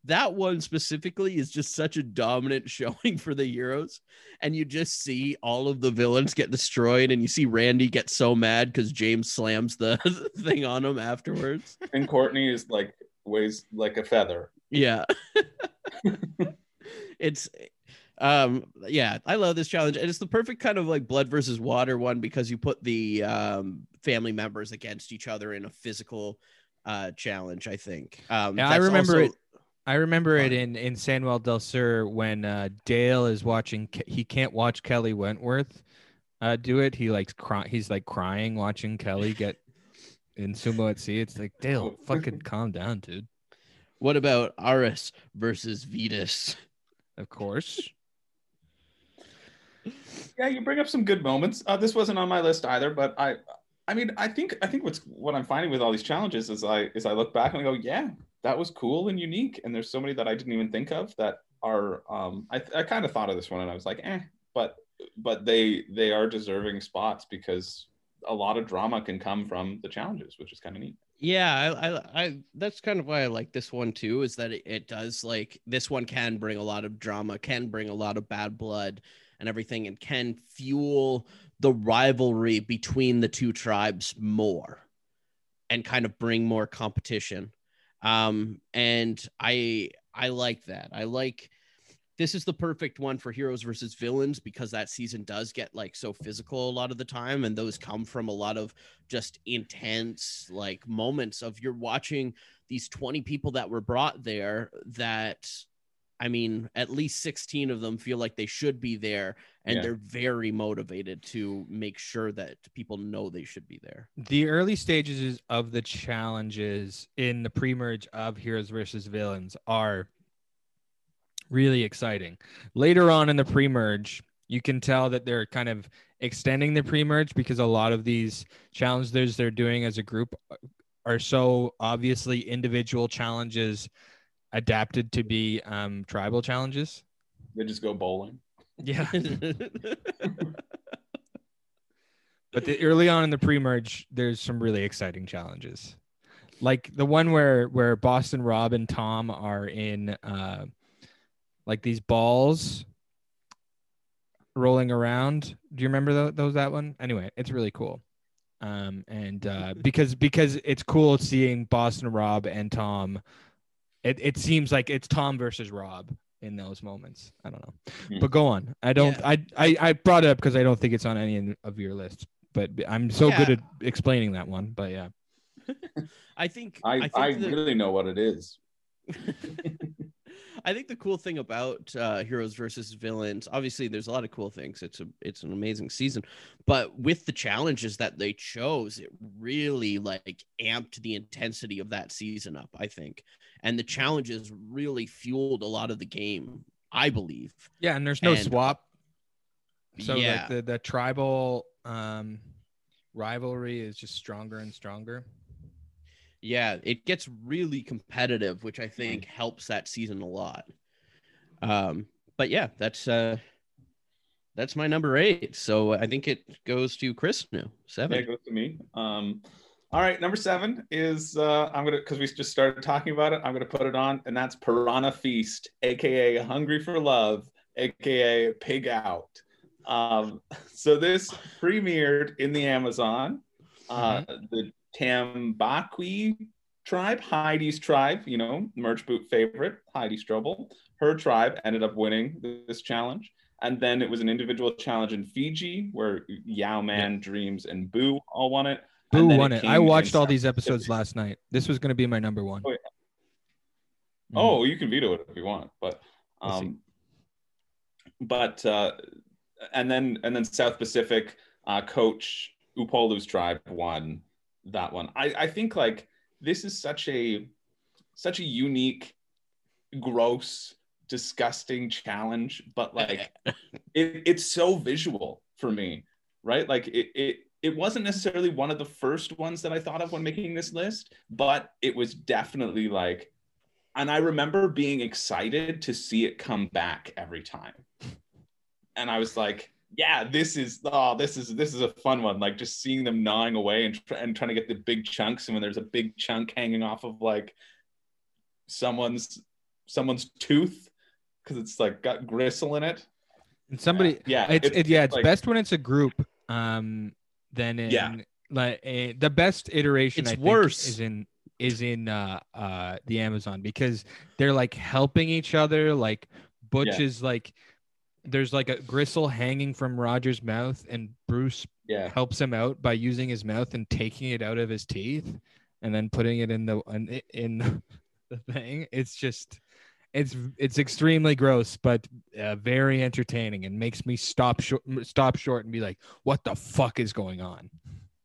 that one specifically is just such a dominant showing for the heroes, and you just see all of the villains get destroyed, and you see Randy get so mad because James slams the thing on him afterwards. and Courtney is like weighs like a feather. Yeah. it's um yeah, I love this challenge. And it's the perfect kind of like blood versus water one because you put the um family members against each other in a physical uh challenge, I think. Um Yeah, I remember also- it. I remember it Fun. in in San Juan del Sur when uh, Dale is watching. Ke- He can't watch Kelly Wentworth uh, do it. He likes cry. He's like crying watching Kelly get in sumo at sea. It's like Dale, fucking calm down, dude. What about Aras versus Vytas? Of course. Yeah, you bring up some good moments. Uh, this wasn't on my list either, but I, I mean, I think I think what's what I'm finding with all these challenges is I is I look back and I go, yeah, that was cool and unique, and there's so many that I didn't even think of that are. Um, I I kind of thought of this one and I was like, eh, but but they they are deserving spots because a lot of drama can come from the challenges, which is kind of neat. Yeah, I, I, I, that's kind of why I like this one too. Is that it, it does like this one can bring a lot of drama, can bring a lot of bad blood and everything, and can fuel the rivalry between the two tribes more, and kind of bring more competition. Um, and I, I like that. I like this is the perfect one for heroes versus villains because that season does get like so physical a lot of the time and those come from a lot of just intense like moments of you're watching these 20 people that were brought there that I mean, at least 16 of them feel like they should be there, and yeah. they're very motivated to make sure that people know they should be there. The early stages of the challenges in the pre merge of Heroes versus Villains are really exciting. Later on in the pre-merge, you can tell that they're kind of extending the pre-merge because a lot of these challenges they're doing as a group are so obviously individual challenges adapted to be um, tribal challenges. They just go bowling. Yeah. but the, early on in the pre-merge, there's some really exciting challenges, like the one where where Boston Rob and Tom are in uh, like these balls rolling around. Do you remember those that one? Anyway, it's really cool. Um, and uh, because because it's cool seeing Boston Rob and Tom. It it seems like it's Tom versus Rob in those moments. I don't know, mm. but go on. I don't. Yeah. I, I I brought it up because I don't think it's on any of your lists. But I'm so yeah. good at explaining that one. But yeah, I think I I, think I really know what it is. I think the cool thing about uh, heroes versus villains, obviously, there's a lot of cool things. It's a it's an amazing season, but with the challenges that they chose, it really like amped the intensity of that season up. I think, and the challenges really fueled a lot of the game. I believe. Yeah, and there's no and, swap. So yeah. like the the tribal um, rivalry is just stronger and stronger. Yeah, it gets really competitive, which I think helps that season a lot. Um, but yeah, that's uh that's my number eight. So I think it goes to Chris now. Seven. Yeah, it goes to me. Um all right, number seven is uh I'm gonna because we just started talking about it, I'm gonna put it on, and that's Piranha Feast, aka Hungry for Love, aka Pig Out. Um, so this premiered in the Amazon. Uh, mm-hmm. the Tambaqui tribe, Heidi's tribe, you know, Merge Boot favorite, Heidi Strobel. Her tribe ended up winning this challenge. And then it was an individual challenge in Fiji where Yau-Man, yeah. Dreamz, and Boo all won it. Boo won it. it I watched all these episodes last night. This was going to be my number one. Oh, yeah. mm-hmm. oh, you can veto it if you want, but um, but uh, and then and then South Pacific uh, coach Upolu's tribe won that one. I, I think like this is such a such a unique, gross, disgusting challenge, but like it, it's so visual for me, right? Like it, it it wasn't necessarily one of the first ones that I thought of when making this list, but it was definitely like, and I remember being excited to see it come back every time. And I was like, yeah, this is oh, this is this is a fun one. Like just seeing them gnawing away and and trying to get the big chunks, and when there's a big chunk hanging off of like someone's someone's tooth because it's like got gristle in it. And somebody, yeah, yeah it's, it's, it, yeah, it's like, best when it's a group. Um, then in yeah. like a, the best iteration, it's I worse. is in is in uh uh the Amazon because they're like helping each other. Like Butch yeah. is like there's like a gristle hanging from Roger's mouth, and Bruce yeah. helps him out by using his mouth and taking it out of his teeth, and then putting it in the in, in the thing. It's just it's it's extremely gross, but uh, very entertaining, and makes me stop short stop short and be like, "What the fuck is going on?"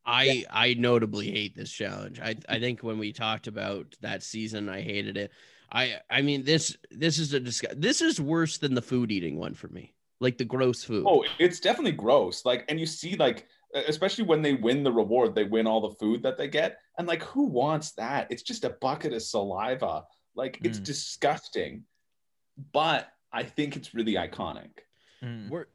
I yeah. I notably hate this challenge. I I think when we talked about that season, I hated it. I I mean this this is a discuss. This is worse than the food eating one for me. Like the gross food. Oh, it's definitely gross. Like, and you see, like, especially when they win the reward, they win all the food that they get, and like, who wants that? It's just a bucket of saliva. Like, it's mm. disgusting. But I think it's really iconic. Mm. We're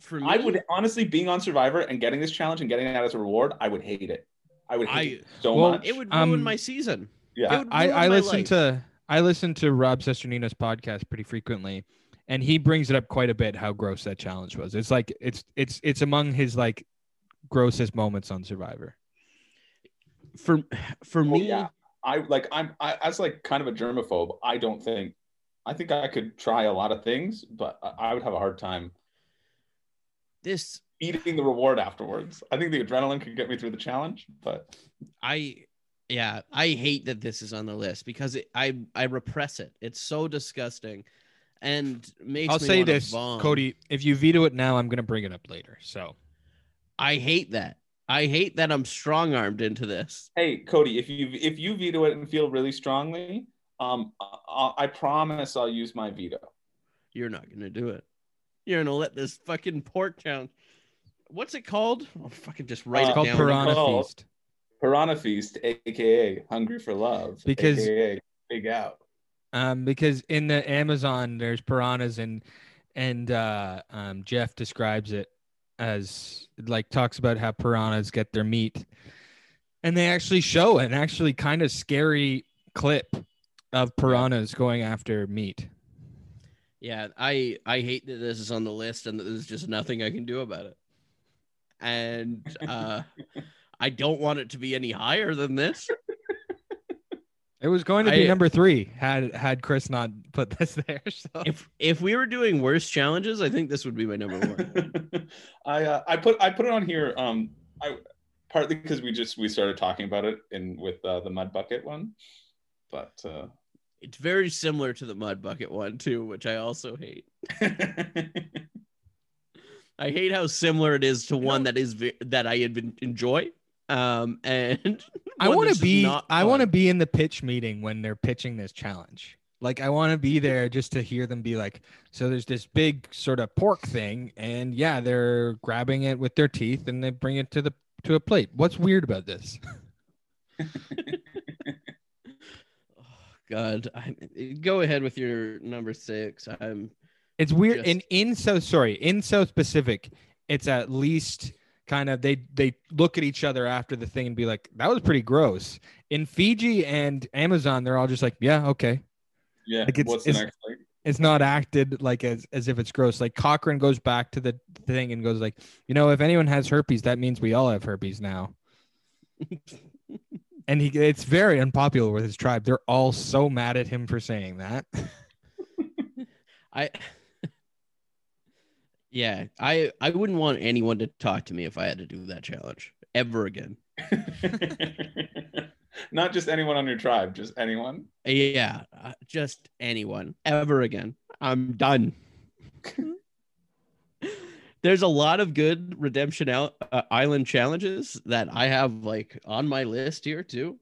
for me, I would honestly being on Survivor and getting this challenge and getting that as a reward, I would hate it. I would hate I- it so well, much. It would ruin Um, my season. yeah. I, I listen life. to I listen to Rob Cesternino's podcast pretty frequently, and he brings it up quite a bit how gross that challenge was. It's like it's it's it's among his like grossest moments on Survivor. For for Oh, me, yeah. I like I'm I, as like kind of a germaphobe. I don't think I think I could try a lot of things, but I, I would have a hard time this eating the reward afterwards. I think the adrenaline could get me through the challenge, but I yeah, I hate that this is on the list because it, I I repress it. It's so disgusting, and makes. I'll me say this, vom. Cody. If you veto it now, I'm gonna bring it up later. So I hate that. I hate that I'm strong armed into this. hey, Cody, if you if you veto it and feel really strongly, um, I, I promise I'll use my veto. You're not gonna do it. You're gonna let this fucking pork challenge. What's it called? I'll fucking just write Uh, it called down. Piranha Call- Feast Piranha Feast, aka Hungry for Love, Because- aka Pig Out. Um, because in the Amazon there's piranhas and and uh, um, Jeff describes it as like talks about how piranhas get their meat, and they actually show an actually kind of scary clip of piranhas going after meat. Yeah, I I hate that this is on the list and that there's just nothing I can do about it. And uh I don't want it to be any higher than this. It was going to be I- number three had had Chris not put this there. So If if we were doing worse challenges, I think this would be my number one. I uh, I put I put it on here. Um, I partly because we just we started talking about it in with uh, the mud bucket one, but uh, It's very similar to the mud bucket one too, which I also hate. I hate how similar it is to one that is that I had enjoy. Um and I want to be I want to be in the pitch meeting when they're pitching this challenge. Like I want to be there just to hear them be like, so there's this big sort of pork thing, and yeah, they're grabbing it with their teeth and they bring it to the to a plate. What's weird about this? Oh, God, I, go ahead with your number six. I'm It's weird. Just- And in so sorry, in South Pacific. it's at least kind of they they look at each other after the thing and be like, that was pretty gross. In Fiji and Amazon, they're all just like, yeah, okay. yeah. Like, it's- What's the it's- next thing? it's not acted like as as if it's gross. Like Cochran goes back to the thing and goes like, you know, if anyone has herpes, that means we all have herpes now. and he it's very unpopular with his tribe. They're all so mad at him for saying that. I Yeah, I I wouldn't want anyone to talk to me if I had to do that challenge ever again. Not just anyone on your tribe, just anyone. Yeah, uh, just anyone ever again. I'm done. There's a lot of good redemption out, uh, island challenges that I have like on my list here too,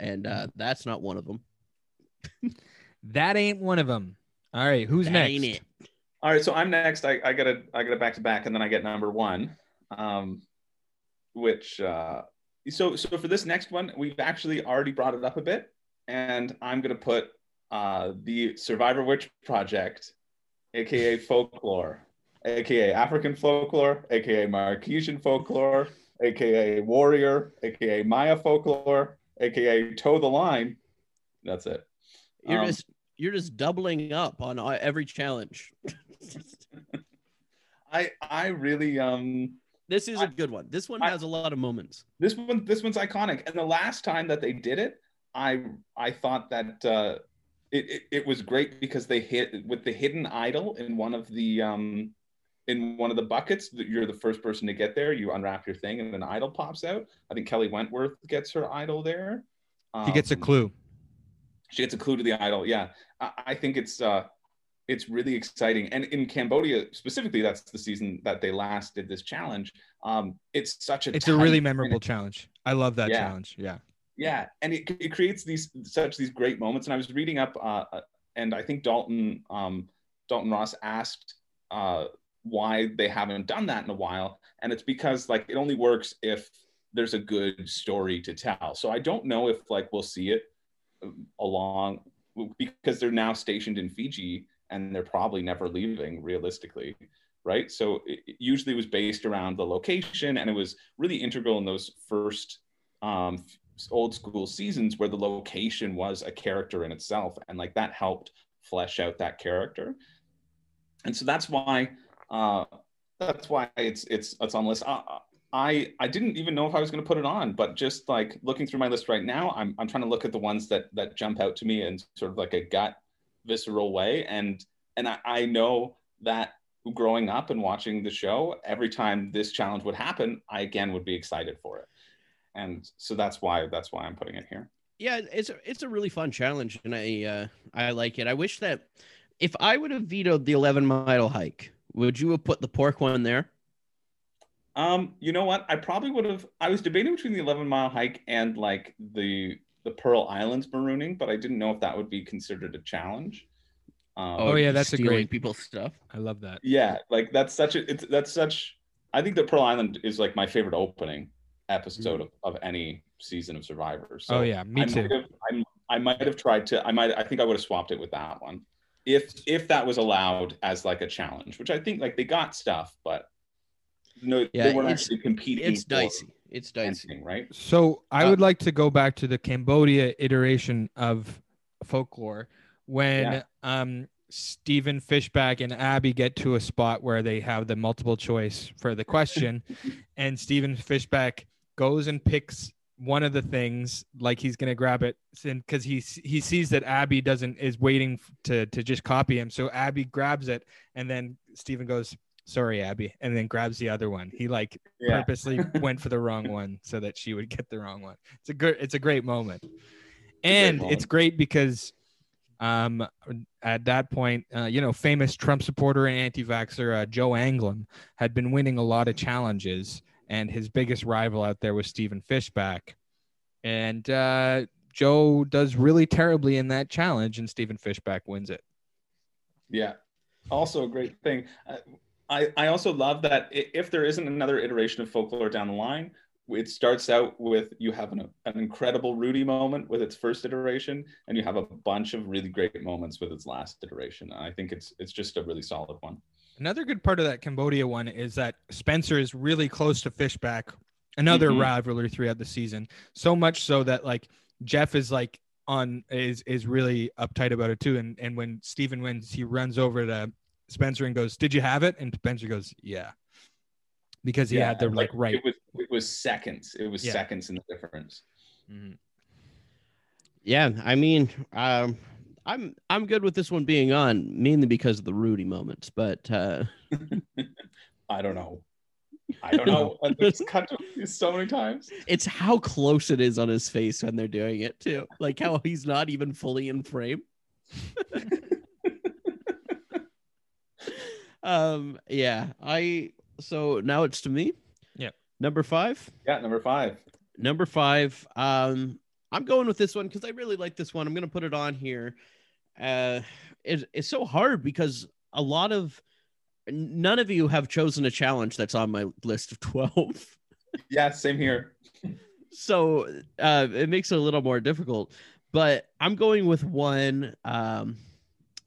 and uh, that's not one of them. That ain't one of them. All right, who's That next? All right, so I'm next. I, I got a I got a back to back, and then I get number one, um, which uh, so so for this next one, we've actually already brought it up a bit, and I'm gonna put uh, the Survivor Witch Project, aka folklore, aka African folklore, aka Marquesan folklore, aka warrior, aka Maya folklore, aka toe the line. That's it. You're Um, just you're just doubling up on uh, every challenge. I I really um this is a I- good one. This one I- has a lot of moments. this one this one's iconic and the last time that they did it i i thought that uh it, it, it was great because they hit with the hidden idol in one of the um in one of the buckets that you're the first person to get there you unwrap your thing and an idol pops out i think kelly wentworth gets her idol there She gets a Um, clue. she gets a clue to the idol yeah i, I think it's uh it's really exciting and in cambodia specifically that's the season that they last did this challenge um it's such a It's a really memorable challenge. I love that Yeah. challenge. Yeah. yeah and it, it creates these such these great moments and i was reading up uh, uh, and i think dalton um, dalton ross asked uh, why they haven't done that in a while and it's because like it only works if there's a good story to tell so i don't know if like we'll see it um, along because they're now stationed in fiji and they're probably never leaving realistically right? So it, usually was based around the location, and it was really integral in those first um, old school seasons where the location was a character in itself, and like that helped flesh out that character. And so that's why uh, that's why it's it's it's on the list. Uh, I I didn't even know if I was going to put it on, but just like looking through my list right now, I'm I'm trying to look at the ones that that jump out to me and sort of like a gut visceral way, and and I, I know that growing up and watching the show, every time this challenge would happen, I again would be excited for it, and so that's why that's why I'm putting it here. Yeah, it's a, it's a really fun challenge, and I uh, I like it. I wish that if I would have vetoed the 11 mile hike, would you have put the pork one there? Um, you know what? I probably would have. I was debating between the 11 mile hike and like the the Pearl Islands marooning, but I didn't know if that would be considered a challenge. Um, oh yeah, that's a great people's stuff. I love that. Yeah, like that's such a it's that's such. I think the Pearl Island is like my favorite opening episode mm. of, of any season of Survivor. So oh yeah, me I too. Might have, I, I might have tried to. I might. I think I would have swapped it with that one if if that was allowed as like a challenge, which I think like they got stuff, but no, yeah, they weren't actually competing. It's dicey. It's dicey, right? So I uh, would like to go back to the Cambodia iteration of folklore when yeah. um Stephen Fishbach and Abby get to a spot where they have the multiple choice for the question, and Stephen Fishbach goes and picks one of the things like he's gonna grab it because he he sees that Abby doesn't is waiting to to just copy him. So Abby grabs it, and then Stephen goes, "Sorry, Abby," and then grabs the other one. He like yeah. purposely went for the wrong one so that she would get the wrong one. It's a good it's a great moment, and great it's great because um at that point uh, you know famous trump supporter and anti-vaxxer uh, joe Anglim had been winning a lot of challenges and his biggest rival out there was Stephen Fishbach And uh, Joe does really terribly in that challenge, and Stephen Fishbach wins it. Yeah, also a great thing. I, I also love that if there isn't another iteration of folklore down the line, it starts out with you have an, an incredible Rudy moment with its first iteration, and you have a bunch of really great moments with its last iteration. I think it's it's just a really solid one. Another good part of that Cambodia one is that Spencer is really close to Fishbach, another mm-hmm. rivalry throughout the season. So much so that like Jeff is like on is is really uptight about it too. And and when Stephen wins, he runs over to Spencer and goes, "Did you have it?" And Spencer goes, "Yeah," because he yeah, had the like, like, right. It was it was seconds. It was yeah. seconds in the difference. Mm-hmm. Yeah, I mean, um, I'm I'm good with this one being on mainly because of the Rudy moments, but uh I don't know. I don't know. it's cut to so many times. It's how close it is on his face when they're doing it too. Like how he's not even fully in frame. um yeah, I so now it's to me. Yeah. Number 5? Yeah, number 5. Number 5. Um I'm going with this one because I really like this one. I'm going to put it on here uh, it, it's so hard because a lot of none of you have chosen a challenge that's on my list of 12 yeah same here so uh, it makes it a little more difficult but i'm going with one um,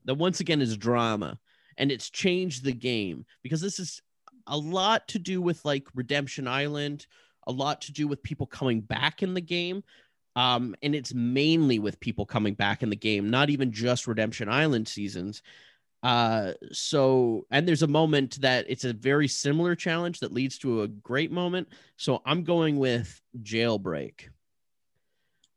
that once again is drama and it's changed the game because this is a lot to do with like redemption island a lot to do with people coming back in the game um, and it's mainly with people coming back in the game, not even just Redemption Island seasons. Uh, so, and there's a moment that it's a very similar challenge that leads to a great moment. So I'm going with Jailbreak.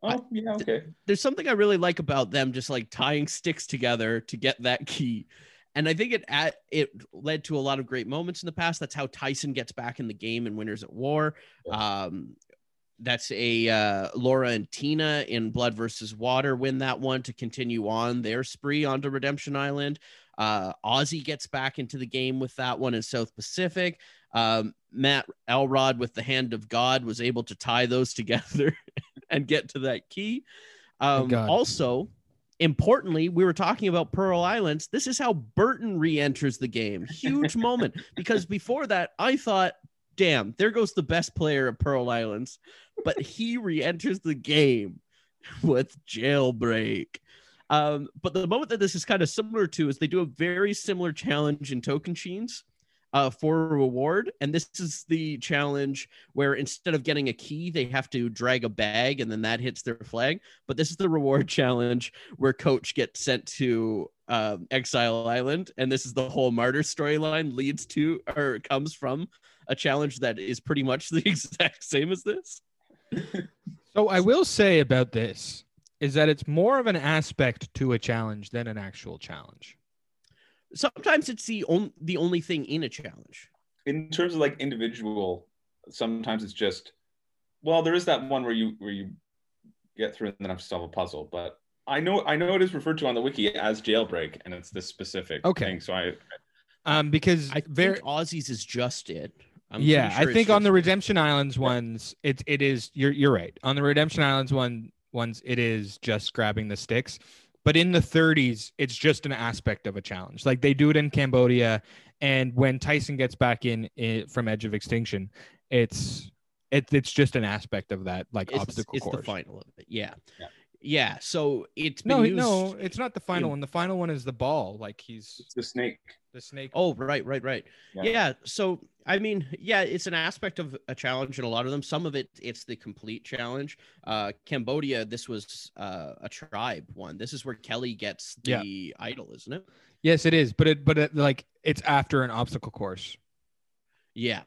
Oh, yeah, okay. there's something I really like about them just like tying sticks together to get that key. And I think it at, it led to a lot of great moments in the past. That's how Tyson gets back in the game in Winners at War. Yeah. Um, that's a uh, Laura and Tina in Blood versus Water win that one to continue on their spree onto Redemption Island. Uh, Ozzy gets back into the game with that one in South Pacific. Um, Matt Elrod with the Hand of God was able to tie those together and get to that key. Um, also, importantly, we were talking about Pearl Islands. This is how Burton re enters the game. Huge moment because before that, I thought damn, there goes the best player of Pearl Islands. But he re-enters the game with jailbreak. Um, but the moment that this is kind of similar to is they do a very similar challenge in Tocantins. Uh, for a reward. And this is the challenge where instead of getting a key, they have to drag a bag and then that hits their flag. But this is the reward challenge where coach gets sent to um, Exile Island. And this is the whole martyr storyline leads to or comes from a challenge that is pretty much the exact same as this. So I will say about this is that it's more of an aspect to a challenge than an actual challenge. Sometimes it's the only the only thing in a challenge. In terms of like individual, sometimes it's just well, there is that one where you where you get through and then have to solve a puzzle, but I know I know it is referred to on the wiki as jailbreak, and it's this specific Okay. thing. So I Um, because I very think Aussies is just it. I'm yeah, pretty I think on the just- Redemption Islands ones, it it is you're you're right. On the Redemption Islands one ones, it is just grabbing the sticks. But in the 30s, it's just an aspect of a challenge. Like they do it in Cambodia, and when Tyson gets back in, in from Edge of Extinction, it's it, it's just an aspect of that like it's, obstacle it's course. the final of it. Yeah. Yeah. Yeah. So it's been No, used... no, it's not the final in- one. The final one is the ball. Like he's it's the snake. The snake. Oh, right, right, right. Yeah. Yeah. So, I mean, yeah, it's an aspect of a challenge in a lot of them. Some of it, it's the complete challenge. Uh, Cambodia, this was uh, a tribe one. This is where Kelly gets Yeah. the idol, isn't it? Yes, it is. But it but it, like it's after an obstacle course. Yeah.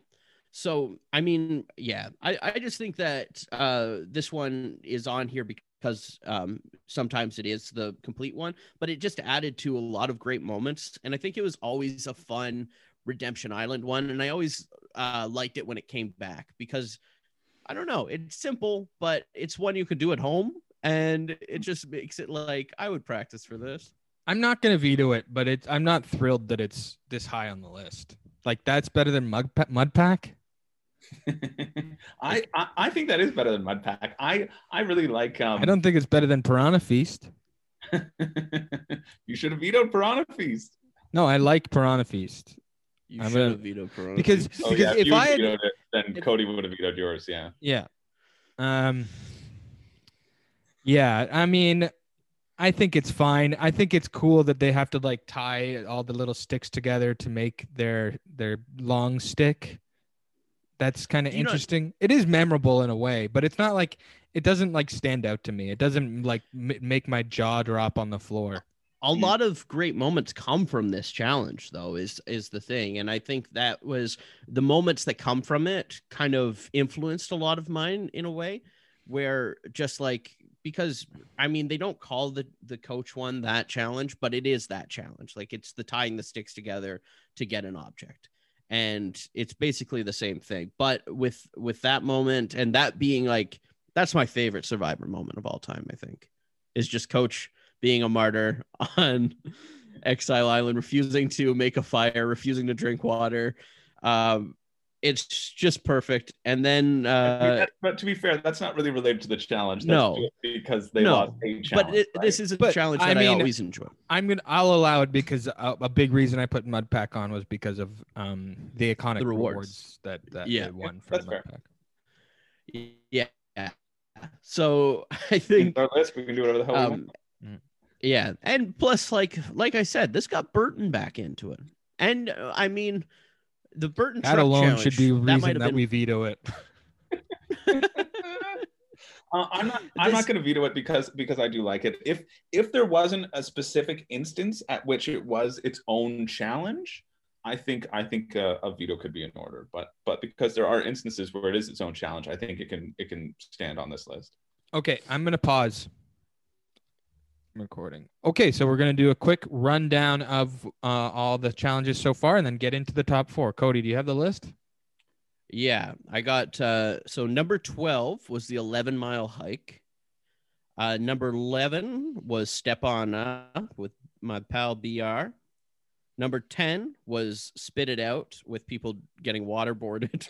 So, I mean, yeah, I, I just think that uh, this one is on here because um, sometimes it is the complete one, but it just added to a lot of great moments. And I think it was always a fun Redemption Island one. And I always uh, liked it when it came back because I don't know, it's simple, but it's one you could do at home. And it just makes it like I would practice for this. I'm not gonna veto it, but it's I'm not thrilled that it's this high on the list. Like that's better than Mud Mud Pack. I, I I think that is better than Mudpack. I I really like. Um, I don't think it's better than Piranha Feast. you should have vetoed Piranha Feast. No, I like Piranha Feast You I'm should gonna- have vetoed Corona. because Oh, because yeah, if you I had vetoed it, then if- Cody would have vetoed yours. Yeah. yeah, um, yeah. I mean, I think it's fine. I think it's cool that they have to like tie all the little sticks together to make their their long stick. That's kind of Do you know- interesting. it is memorable in a way, but it's not like it doesn't like stand out to me. It doesn't like m- make my jaw drop on the floor. a hmm. lot of great moments come from this challenge though is is the thing and i think that was the moments that come from it kind of influenced a lot of mine in a way where just like because i mean they don't call the the coach one that challenge but it is that challenge like it's the tying the sticks together to get an object and it's basically the same thing but with with that moment and that being like that's my favorite survivor moment of all time i think is just coach being a martyr on Exile Island, refusing to make a fire, refusing to drink water. Um, it's just perfect. And then, uh, but to be fair, that's not really related to the challenge. That's No. because they No, lost a challenge. but it, this is a But, challenge I that I, mean- always enjoy. I'm gonna I'll allow it because a, a big reason I put Mud Pack on was because of um the iconic The rewards. rewards. that that Yeah. they won for that's Mud fair. Pack. Yeah. So I think, our list. We can do whatever the hell we want. um, Mm. yeah. And plus, like, like I said, this got Burton back into it. And uh, I mean, the Burton That truck alone should be challenge, reason might that, been- we veto it. Uh, I'm not. I'm This- not going to veto it because because I do like it. If if there wasn't a specific instance at which it was its own challenge, I think I think uh, a veto could be in order. But but because there are instances where it is its own challenge, I think it can it can stand on this list. Okay, I'm gonna pause. Recording. Okay, so we're gonna do a quick rundown of uh, all the challenges so far, and then get into the top four. Cody, do you have the list? Yeah, I got uh so number 12 was the 11 mile hike. Uh number 11 was Step On Up with my pal BR. Number 10 was Spit It Out with people getting waterboarded.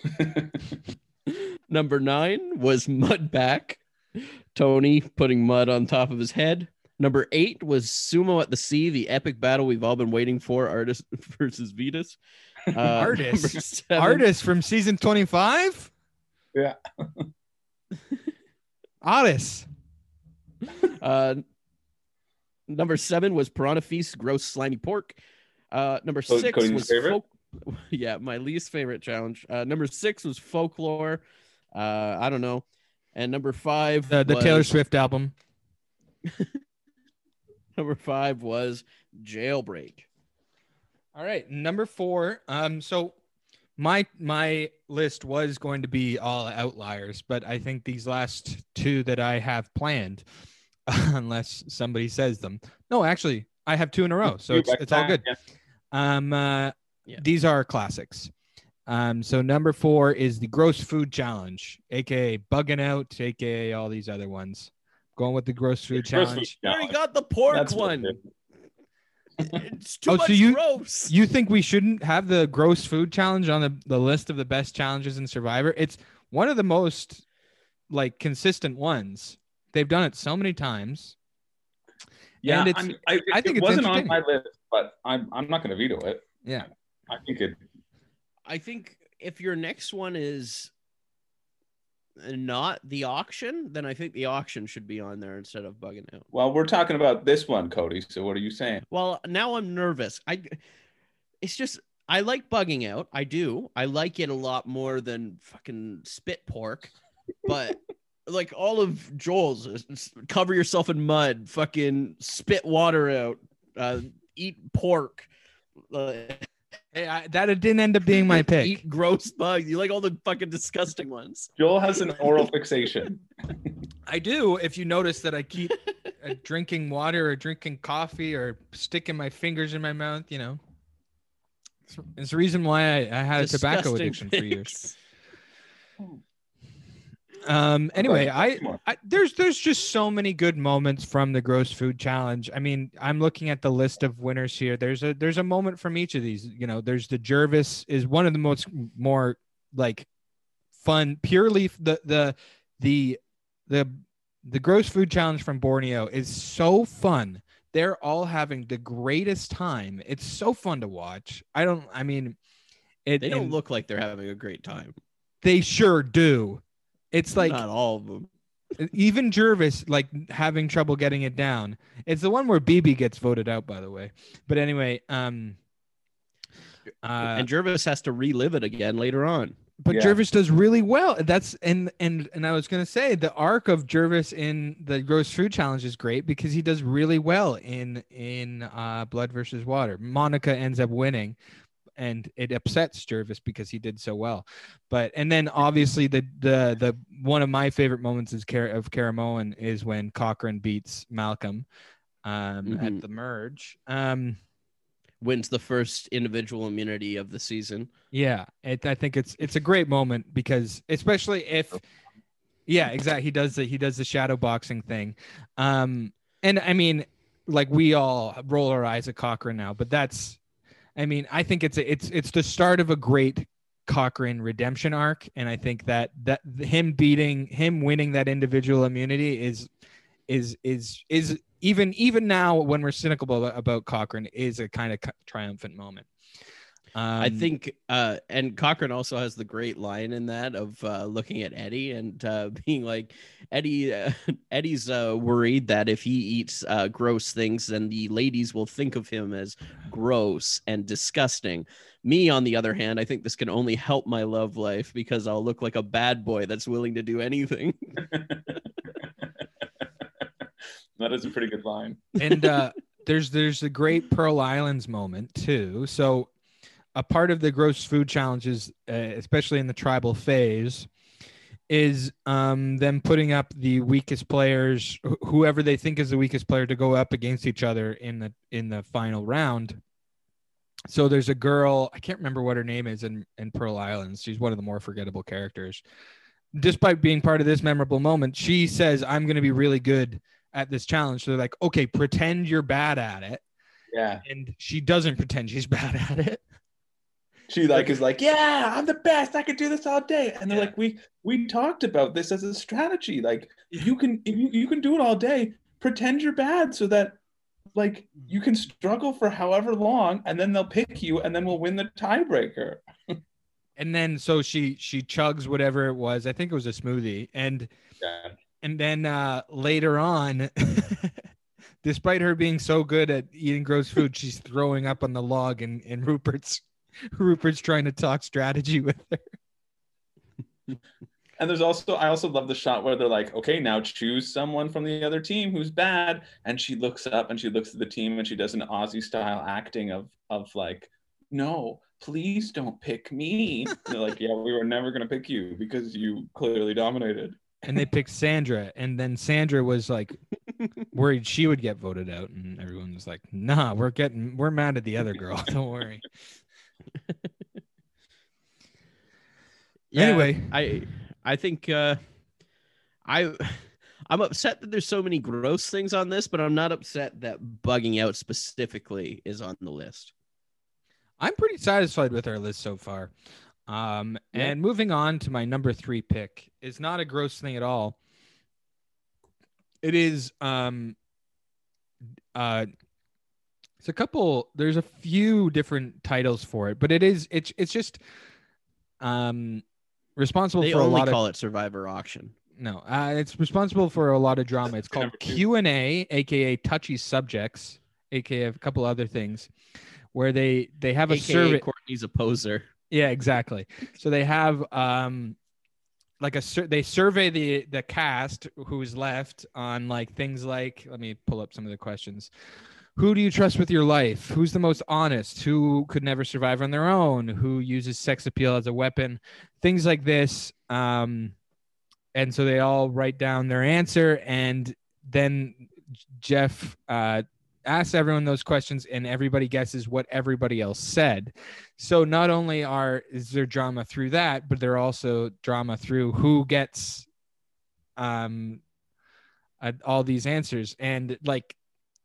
number 9 was Mud Pack. Tony putting mud on top of his head. Number 8 was Sumo at the Sea, the epic battle we've all been waiting for, Artist versus Vytas. Uh, Artist? Artist from season 25. Yeah. Artist. Uh, number seven was Piranha Feast, gross slimy pork. Uh, number six Cody's was favorite? folk- yeah, my least favorite challenge. Uh, number six was folklore. Uh, I don't know. And number five, The the was, Taylor Swift album. Number five was jailbreak. All right, number four. Um, so my my list was going to be all outliers, but I think these last two that I have planned, unless somebody says them. No, actually, I have two in a row, so it's it's all good. Yeah. Um, uh, Yeah. these are classics. Um, so number four is the gross food challenge, aka bugging out, aka all these other ones. Going with the gross food Gross food challenge. You already got the pork That's one. It's too Oh, much so you- gross. You think we shouldn't have the gross food challenge on the, the list of the best challenges in Survivor? It's one of the most like consistent ones. They've done it so many times. Yeah, And it's- I, mean, I, I think it wasn't on my list, but I'm I'm not going to veto it. Yeah. I think it. I think if your next one is not the auction, then I think the auction should be on there instead of bugging out. Well, we're talking about this one, Cody. So what are you saying? Well, now I'm nervous. I it's just I like bugging out. I do. I like it a lot more than fucking spit pork. But like all of Joel's is- cover yourself in mud, fucking spit water out, uh, eat pork. Uh, Hey, I, that didn't end up being my pick. Eat gross bugs. You like all the fucking disgusting ones. Joel has an oral fixation. I do. If you notice that I keep uh, drinking water or drinking coffee or sticking my fingers in my mouth, you know, it's, it's the reason why I, I had a tobacco Disgusting addiction for years. Um. Anyway, I I, there's there's just so many good moments from the gross food challenge. I mean, I'm looking at the list of winners here. There's a there's a moment from each of these. You know, there's the Gervase is one of the most more like fun, purely the the the the the gross food challenge from Borneo is so fun. They're all having the greatest time. It's so fun to watch. I don't. I mean, it. They don't and look like they're having a great time. They sure do. It's like not all of them. even Gervase like having trouble getting it down. It's the one where BB gets voted out, by the way. But anyway, um, uh, and Gervase has to relive it again later on. but Yeah. Gervase does really well. That's and and and I was gonna say the arc of Gervase in the gross food challenge is great because he does really well in in uh, Blood versus Water. Monica ends up winning, and it upsets Gervase because he did so well. But and then obviously the the the one of my favorite moments is Car- of Caramoan is when Cochran beats Malcolm um, Mhm. at the merge. Um, Wins the first individual immunity of the season. Yeah, it, I think it's it's a great moment because especially if, yeah, exactly. He does the he does the shadow boxing thing, um, and I mean, like we all roll our eyes at Cochran now, but that's, I mean, I think it's it's it's the start of a great Cochran redemption arc, and I think that that him beating him winning that individual immunity is is is is even even now when we're cynical about, about Cochran is a kind of triumphant moment. I Um, think, uh, and Cochran also has the great line in that of uh, looking at Eddie and uh, being like, Eddie, uh, Eddie's uh, worried that if he eats uh, gross things, then the ladies will think of him as gross and disgusting. Me, on the other hand, I think this can only help my love life because I'll look like a bad boy that's willing to do anything. that is a pretty good line. and uh, there's there's a great Pearl Islands moment too. So a part of the gross food challenges, uh, especially in the tribal phase, is um, them putting up the weakest players, wh- whoever they think is the weakest player, to go up against each other in the in the final round. So there's a girl, I can't remember what her name is in, in Pearl Islands. She's one of the more forgettable characters. Despite being part of this memorable moment, she says, I'm going to be really good at this challenge. So they're like, okay, pretend you're bad at it. Yeah. And she doesn't pretend she's bad at it. She like is like, yeah, I'm the best. I could do this all day. And they're Yeah. like, we we talked about this as a strategy. Like you can you, you can do it all day. Pretend you're bad so that like you can struggle for however long and then they'll pick you and then we'll win the tiebreaker. And then so she she chugs whatever it was. I think it was a smoothie. And Yeah. and then uh later on, despite her being so good at eating gross food, she's throwing up on the log in, in Rupert's Rupert's trying to talk strategy with her. And there's also I also love the shot where they're like, okay, now choose someone from the other team who's bad. And she looks up and she looks at the team and she does an Aussie style acting of of like, no, please don't pick me. they're like, yeah, we were never gonna pick you because you clearly dominated. And they picked Sandra, and then Sandra was like worried she would get voted out, and everyone was like, "Nah, we're getting we're mad at the other girl. Don't worry." Yeah, Anyway. I I think uh I I'm upset that there's so many gross things on this, but I'm not upset that bugging out specifically is on the list. I'm pretty satisfied with our list so far. Um, Yeah. and moving on to my number three pick is not a gross thing at all. It is um uh it's a couple there's a few different titles for it, but it is it's it's just um responsible They for a only lot of call it Survivor Auction. no, uh, it's responsible for a lot of drama. It's called Q and A, aka touchy subjects, aka a couple other things, where they they have a AKA survey. Courtney's a poser. Yeah, exactly. So they have um like a sur- they survey the the cast who's left on like things like let me pull up some of the questions. Who do you trust with your life? Who's the most honest? Who could never survive on their own? Who uses sex appeal as a weapon? Things like this. Um and so they all write down their answer and then Jeff uh asks everyone those questions and everybody guesses what everybody else said. So not only are is there drama through that, but there also drama through who gets um uh, all these answers and like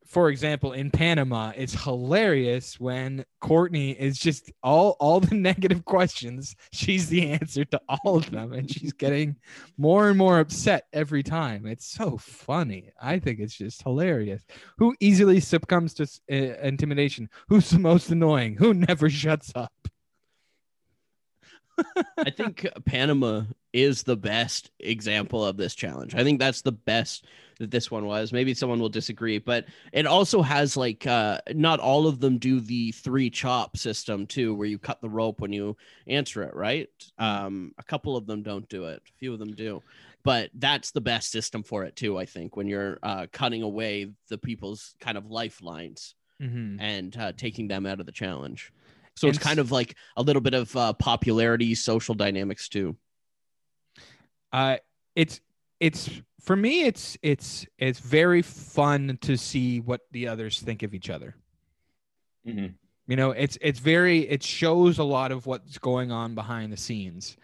for example in Panama it's hilarious when Courtney is just all all the negative questions she's the answer to all of them and she's getting more and more upset every time. It's so funny. I think it's just hilarious. Who easily succumbs to uh, intimidation? Who's the most annoying? Who never shuts up? I think Panama is the best example of this challenge. I think that's the best that this one was. Maybe someone will disagree, but it also has like uh not all of them do the three chop system too, where you cut the rope when you answer it, right? Um a couple of them don't do it. A few of them do. But that's the best system for it too, I think, when you're uh cutting away the people's kind of lifelines mm-hmm. and uh, taking them out of the challenge. So it's kind of like a little bit of uh, popularity, social dynamics too. uh it's it's for me it's it's it's very fun to see what the others think of each other. Mhm. you know it's it's very it shows a lot of what's going on behind the scenes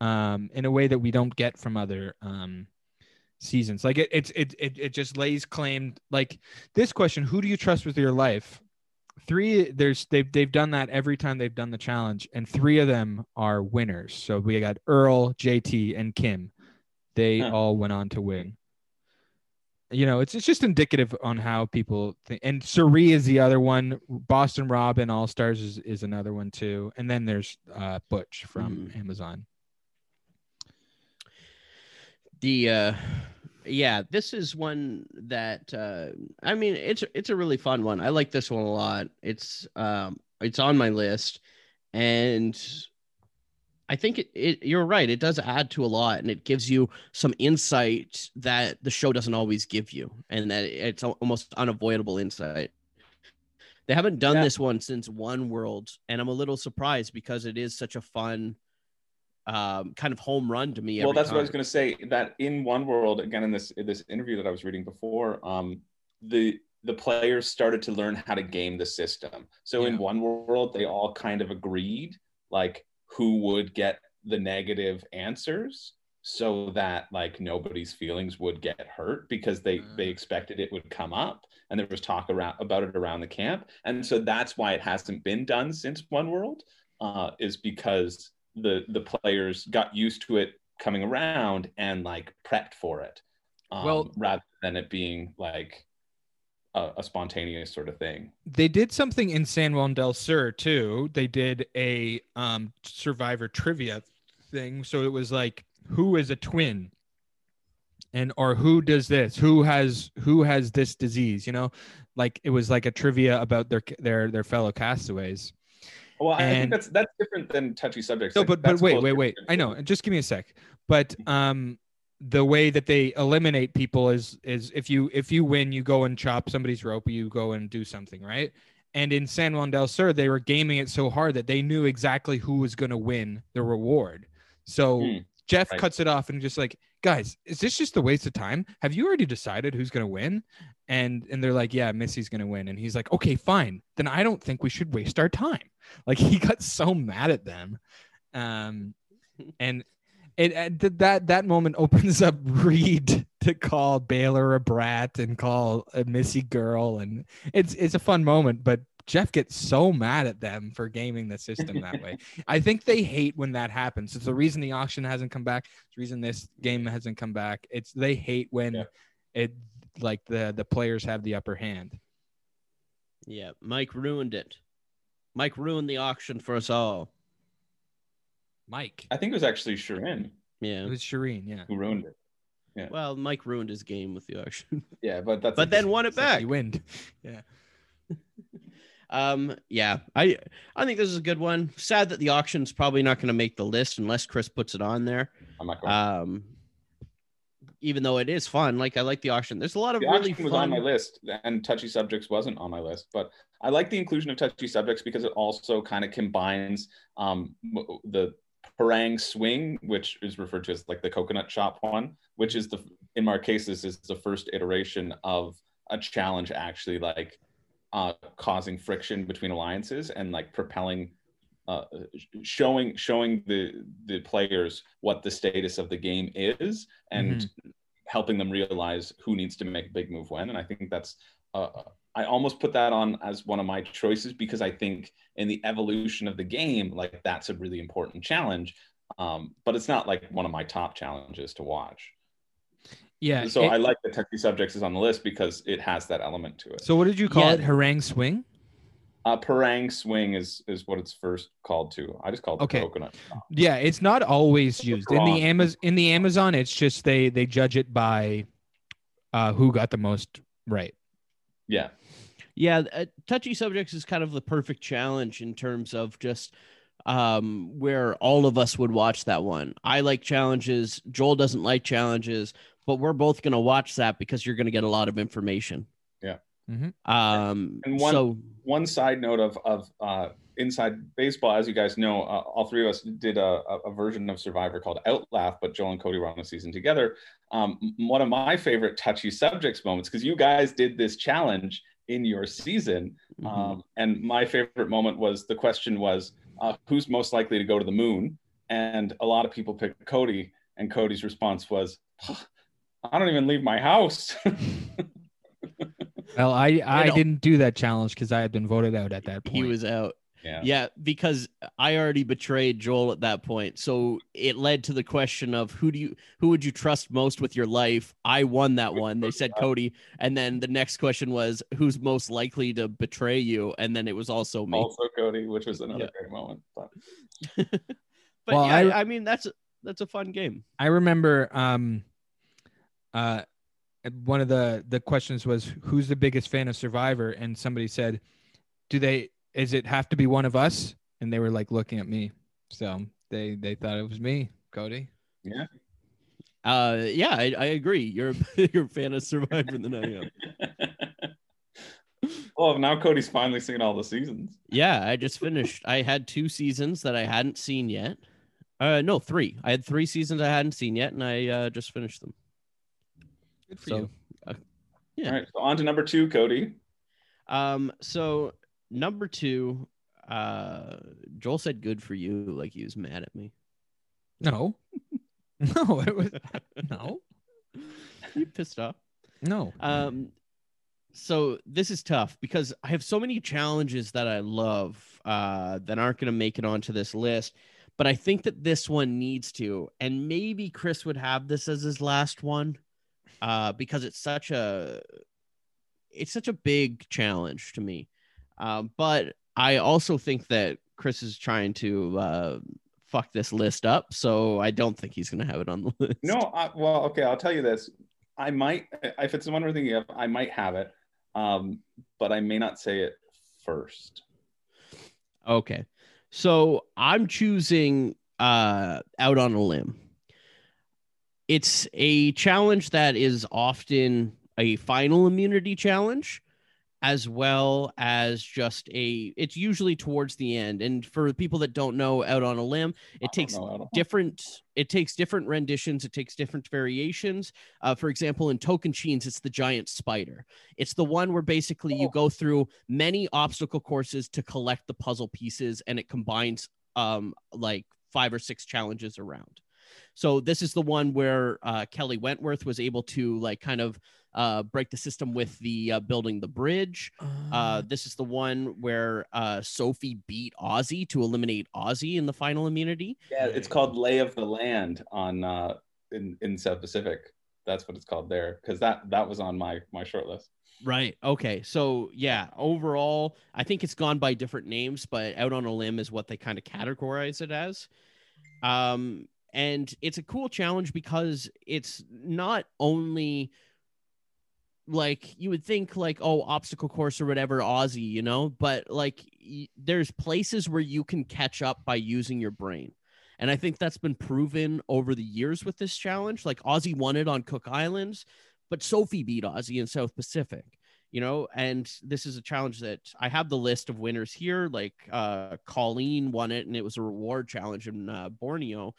um in a way that we don't get from other um seasons. Like it it's it it, it just lays claim like this question who do you trust with your life? Three there's they've they've done that every time they've done the challenge and three of them are winners. So we got earl jt and kim they Huh. all went on to win you know it's, it's just indicative on how people think and Suri is the other one boston robin all stars is, is another one too and then there's uh butch from Mhm. amazon The uh, yeah, this is one that uh, I mean, it's it's a really fun one. I like this one a lot. It's um, it's on my list, and I think it, it you're right. It does add to a lot, and it gives you some insight that the show doesn't always give you, and that it's almost unavoidable insight. They haven't done Yeah. this one since One World, and I'm a little surprised because it is such a fun, um, kind of home run to me. well every that's what i was going to say that in one world again in this in this interview that i was reading before um the the players started to learn how to game the system so in one world they all kind of agreed like who would get the negative answers so that like nobody's feelings would get hurt because they they Uh. expected it would come up and there was talk around about it around the camp and so that's why it hasn't been done since one world uh, is because the the players got used to it coming around and like prepped for it um, Well- rather than it being like a, a spontaneous sort of thing they did something in San Juan del Sur too. They did a um survivor trivia thing. So it was like who is a twin? And or who does this? Who has who has this disease, you know? Like it was like a trivia about their their their fellow castaways. Well, I think that's that's different than touchy subjects. No, but but wait, wait, wait. I know. Just give me a sec. But um, the way that they eliminate people is is if you if you win, you go and chop somebody's rope, you go and do something, right? And in San Juan del Sur, they were gaming it so hard that they knew exactly who was going to win the reward. So Hmm, Jeff right. cuts it off and just like, guys, is this just a waste of time? Have you already decided who's going to win? And and they're like, yeah, Missy's going to win. And he's like, okay, fine. Then I don't think we should waste our time. Like he got so mad at them. Um, and it and uh, th- that that moment opens up Reed to call Baylor a brat and call a Missy girl, and it's it's a fun moment. But Jeff gets so mad at them for gaming the system that way. I think they hate when that happens. It's the reason the auction hasn't come back. It's the reason this game hasn't come back. It's they hate when Yeah. it like the the players have the upper hand. Yeah, Mike ruined it. Mike ruined the auction for us all. Mike, I think it was actually Shirin Yeah. it was Shirin, yeah. who ruined it. Yeah. Well, Mike ruined his game with the auction, Yeah, but that's but then won it back. You win. Yeah. Um, yeah, I I think this is a good one. Sad that the auction's probably not going to make the list unless Chris puts it on there. I'm not going. Um, even though it is fun, like I like the auction. There's a lot of the really auction was on my list, and touchy subjects wasn't on my list. But I like the inclusion of touchy subjects because it also kind of combines um, the parang swing, which is referred to as like the coconut shop one, which is the in Marquesas is the first iteration of a challenge actually like uh, causing friction between alliances and like propelling. Uh, showing showing the the players what the status of the game is and helping them realize who needs to make a big move when. And I think that's, uh, I almost put that on as one of my choices because I think in the evolution of the game, like that's a really important challenge. Um, but it's not like one of my top challenges to watch. Yeah. So it- I like that Touchy Subjects is on the list because it has that element to it. so what did you call Yeah. it? Harangue swing? Uh, Parang Swing is is what it's first called to. I just called it Okay. coconut. Yeah, it's not always It's used in the wrong. Amazon. In the Amazon, it's just they they judge it by uh, who got the most right. Yeah. Yeah, uh, touchy subjects is kind of the perfect challenge in terms of just um where all of us would watch that one. I like challenges, Joel doesn't like challenges, but we're both going to watch that because you're going to get a lot of information. Yeah. Mhm. Um And one- so one side note of of uh, inside baseball, as you guys know, uh, all three of us did a, a, a version of Survivor called Outlaugh, but Joel and Cody were on the season together. Um, one of my favorite touchy subjects moments because you guys did this challenge in your season, mhm. um, and my favorite moment was the question was uh, who's most likely to go to the moon, and a lot of people picked Cody, and Cody's response was. I don't even leave my house. Well, I I know. didn't do that challenge because I had been voted out at that point. he was out. Yeah. Yeah, because I already betrayed Joel at that point. So it led to the question of who do you who would you trust most with your life? I won that one. They said Cody, and then the next question was who's most likely to betray you, and then it was also me. Also Cody, which was another Yeah. great moment. But But Well, yeah, I- I, mean that's that's a fun game. I remember um uh one of the the questions was who's the biggest fan of Survivor and somebody said do they is it have to be one of us and they were like looking at me so they they thought it was me Cody yeah. Uh, yeah, I, I agree. You're a you're fan of Survivor than I am. well, now Cody's finally seen all the seasons. Yeah, I just finished. I had two seasons that I hadn't seen yet. Uh, no, three. I had three seasons I hadn't seen yet, and I uh, just finished them. good for So, you uh, Yeah. All right. So on to number two, Cody. um, so number two, uh, Joel said "good for you," like he was mad at me. no no it was no You pissed off. no Um, so this is tough because I have so many challenges that I love uh, that aren't going to make it onto this list. But I think that this one needs to, and maybe Chris would have this as his last one, uh, because it's such a, it's such a big challenge to me. Um, but I also think that Chris is trying to uh, fuck this list up, so I don't think he's going to have it on the list. No, I, well, okay. I'll tell you this. I might, if it's the one we're thinking of, I might have it, um, but I may not say it first. Okay. So I'm choosing uh, out on a limb. It's a challenge that is often a final immunity challenge as well as just a it's usually towards the end and for people that don't know out on a limb it takes different it takes different renditions it takes different variations. Uh, for example in Tocantins it's the giant spider. It's the one where basically you oh. go through many obstacle courses to collect the puzzle pieces and it combines um like five or six challenges around. So this is the one where uh, kelly wentworth was able to like kind of uh, break the system with the uh, building the bridge. Uh, uh, this is the one where uh, Sophie beat Ozzy to eliminate Ozzy in the final immunity. Yeah, it's called Lay of the Land on uh, in in South Pacific. That's what it's called there because that that was on my my short list. Right. Okay. So yeah, overall, I think it's gone by different names, but out on a limb is what they kind of categorize it as. Um, and it's a cool challenge because it's not only like you would think like oh obstacle course or whatever ozzy you know? But like y- there's places where you can catch up by using your brain. And i think that's been proven over the years with this challenge. Like ozzy won it on cook islands but sophie beat ozzy in south pacific you know? And this is a challenge that i have the list of winners here. Like uh colleen won it and it was a reward challenge in uh, borneo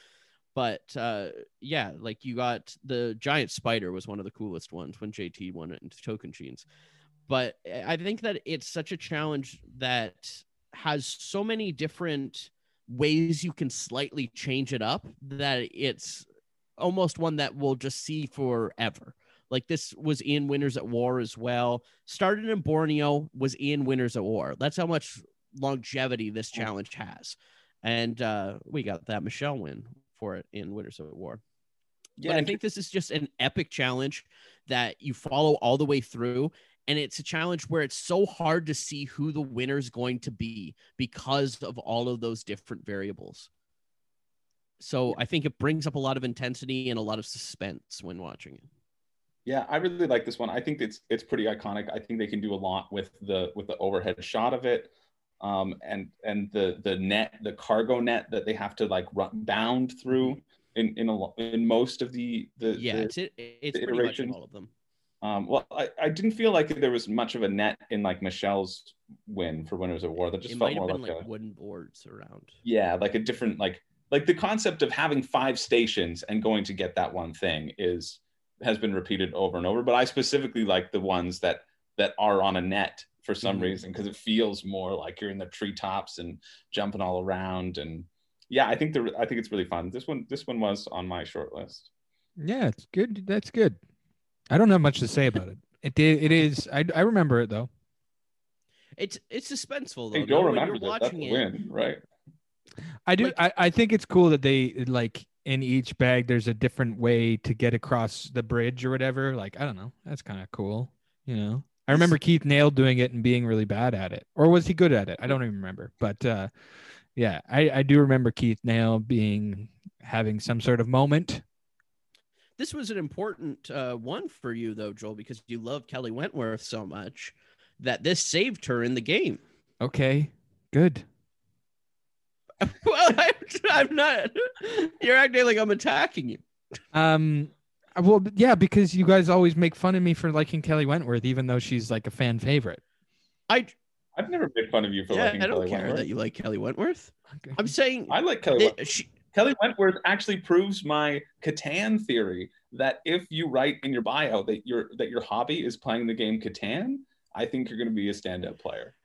but uh, yeah, like you got the giant spider was one of the coolest ones when JT won it into Tocantins. But I think that it's such a challenge that has so many different ways you can slightly change it up that it's almost one that we'll just see forever. Like this was in Winners at War as well. Started in Borneo, was in Winners at War. That's how much longevity this challenge has. And uh, we got that Michelle win for it in Winners at War. Yeah, but I think this is just an epic challenge that you follow all the way through. And it's a challenge where it's so hard to see who the winner is going to be because of all of those different variables. So I think it brings up a lot of intensity and a lot of suspense when watching it. Yeah, I really like this one. I think it's it's pretty iconic. I think they can do a lot with the with the overhead shot of it um, and and the the net the cargo net that they have to like run bound through in in a, in most of the the yeah the, it's it, it's pretty much all of them. Um, well, I, I didn't feel like there was much of a net in like Michelle's win for Winners at War. That just it felt more like, like a, wooden boards around. Yeah, like a different like like the concept of having five stations and going to get that one thing is has been repeated over and over. But I specifically like the ones that that are on a net for some mm-hmm. reason because it feels more like you're in the treetops and jumping all around. And yeah i think the i think it's really fun. This one this one was on my short list. Yeah it's good. That's good. I don't have much to say about it. It did it is i, I remember it though. It's it's suspenseful though. Hey, Joe remember that. that's it, win right? I do like, I, I think it's cool that they like in each bag there's a different way to get across the bridge or whatever. Like i don't know. That's kind of cool you know I remember Keith Nale doing it and being really bad at it, or was he good at it? I don't even remember. But uh, yeah, I, I do remember Keith Nale being having some sort of moment. This was an important uh, one for you, though, Joel, because you love Kelly Wentworth so much that this saved her in the game. Okay, good. well, I, I'm not. You're acting like I'm attacking you. Um, Uh, well, yeah, because you guys always make fun of me for liking Kelly Wentworth, even though she's like a fan favorite. I I've never made fun of you for yeah, liking I don't Kelly care Wentworth. that you like Kelly Wentworth. Okay. I'm saying I like Kelly. Wentworth. She, Kelly Wentworth actually proves my Catan theory that if you write in your bio that your that your hobby is playing the game Catan, I think you're going to be a standout player.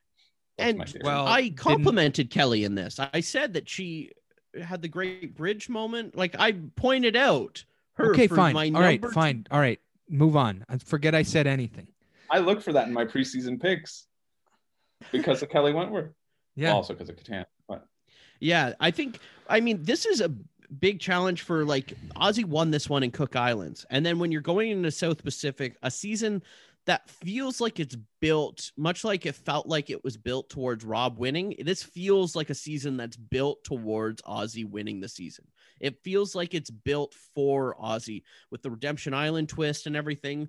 That's and well, I complimented didn't... Kelly in this. I said that she had the great bridge moment. Like I pointed out her. Okay, fine. All right, fine. All right, move on. I forget I said anything. I look for that in my preseason picks because of Kelly Wentworth. Yeah. Also because of Catan. But. Yeah, I think. I mean, this is a big challenge for like Ozzy won this one in Cook Islands, and then when you're going into South Pacific, a season that feels like it's built much like it felt like it was built towards Rob winning. This feels like a season that's built towards Ozzy winning the season. It feels like it's built for Ozzy with the Redemption Island twist and everything.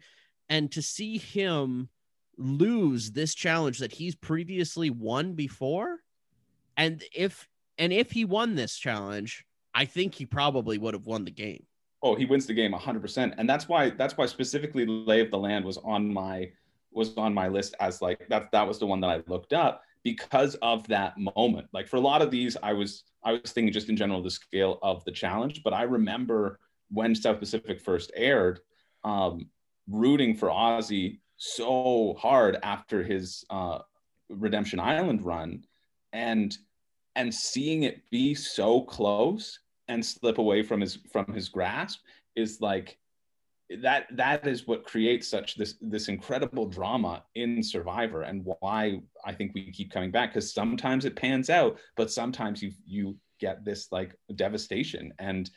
And to see him lose this challenge that he's previously won before, and if And if he won this challenge, I think he probably would have won the game. Oh, he wins the game 100%. And that's why that's why specifically Lay of the Land was on my was on my list as like that that was the one that I looked up because of that moment. Like for a lot of these I was I was thinking just in general the scale of the challenge, but I remember when South Pacific first aired um rooting for Ozzy so hard after his uh Redemption Island run and and seeing it be so close and slip away from his from his grasp is like that that is what creates such this this incredible drama in survivor and why i think we keep coming back because sometimes it pans out but sometimes you you get this like devastation and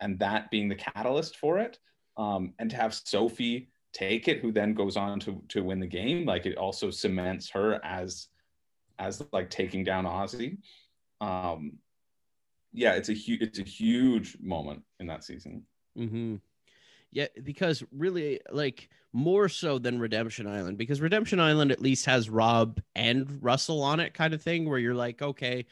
and that being the catalyst for it um and to have sophie take it who then goes on to to win the game like it also cements her as as like taking down ozzy um yeah, it's a huge it's a huge moment in that season. Mm-hmm. Yeah, because really, like more so than Redemption Island, because Redemption Island at least has Rob and Russell on it, kind of thing, where you're like, okay,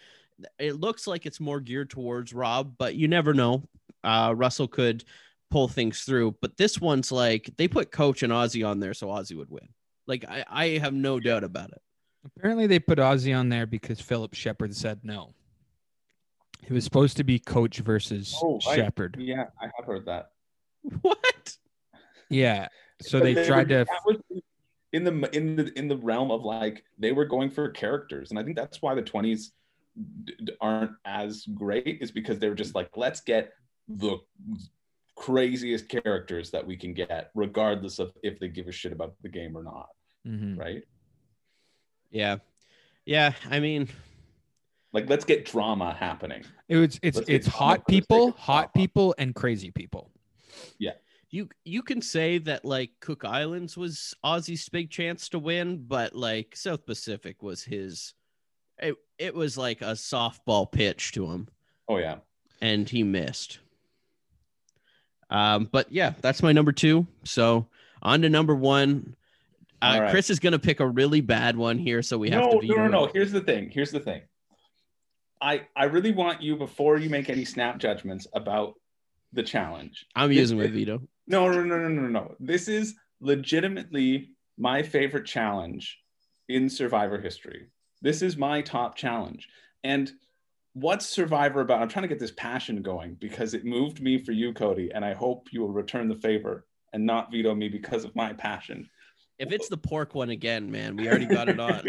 it looks like it's more geared towards Rob, but you never know. Uh, Russell could pull things through, but this one's like they put Coach and Ozzy on there so Ozzy would win. Like I, I have no doubt about it. Apparently, they put Ozzy on there because Phillip Sheppard said no. It was supposed to be Coach versus oh, Sheppard. Yeah, I have heard that. What? Yeah. So they, they tried were, to in the in the in the realm of like they were going for characters, and I think that's why the twenties aren't as great is because they were just like let's get the craziest characters that we can get, regardless of if they give a shit about the game or not. Mm-hmm. Right? Yeah. Yeah. I mean, like let's get drama happening. It was it's let's it's hot people, hot people, and crazy people. Yeah. You you can say that like Cook Islands was Ozzy's big chance to win, but like South Pacific was his it, it was like a softball pitch to him. Oh yeah. And he missed. Um, but yeah, that's my number two. So on to number one. Uh, right. Chris is gonna pick a really bad one here, so we have no, to. Be. No, no, no. Here's the thing. Here's the thing. I I really want you before you make any snap judgments about the challenge. I'm this using my veto. No, no, no, no, no, no. This is legitimately my favorite challenge in Survivor history. This is my top challenge. And what's Survivor about? I'm trying to get this passion going because it moved me for you, Cody, and I hope you will return the favor and not veto me because of my passion. If it's the pork one again, man, we already got it on.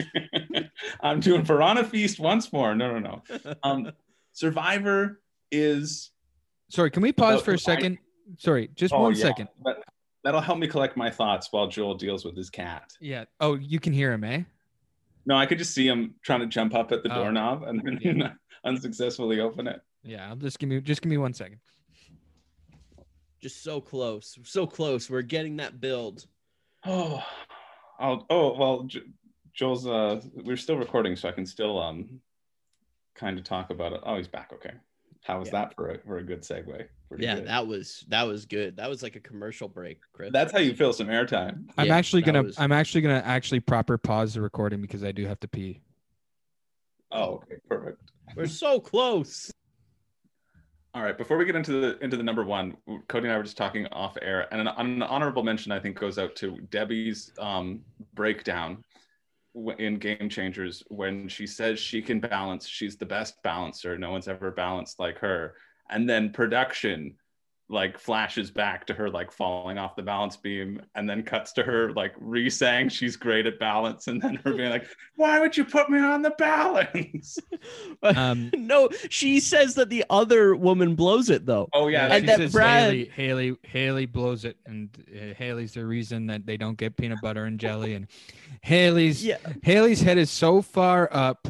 I'm doing Piranha Feast once more. No, no, no. Um, Survivor is. Sorry, can we pause for a second? Sorry, just oh, one yeah, second. But that'll help me collect my thoughts while Joel deals with his cat. Yeah. Oh, you can hear him, eh? No, I could just see him trying to jump up at the oh. doorknob and then yeah. unsuccessfully open it. Yeah, I'll just give me just give me one second. Just so close, so close. We're getting that build. Oh, I'll, oh well, Joel's. Uh, we're still recording, so I can still um, kind of talk about it. Oh, he's back. Okay, how was yeah. that for a for a good segue? Pretty yeah, good. that was that was good. That was like a commercial break, Chris. That's how you fill some airtime. I'm yeah, actually gonna. Was... I'm actually gonna actually proper pause the recording because I do have to pee. Oh, okay, perfect. We're so close. All right. Before we get into the into the number one, Cody and I were just talking off air, and an, an honorable mention I think goes out to Debbie's um, breakdown in Game Changers when she says she can balance. She's the best balancer. No one's ever balanced like her. And then production like flashes back to her like falling off the balance beam and then cuts to her like re-saying she's great at balance and then her being like why would you put me on the balance? Um no she says that the other woman blows it though. Oh yeah and that brad haley, haley haley blows it and uh, haley's the reason that they don't get peanut butter and jelly and haley's yeah. haley's head is so far up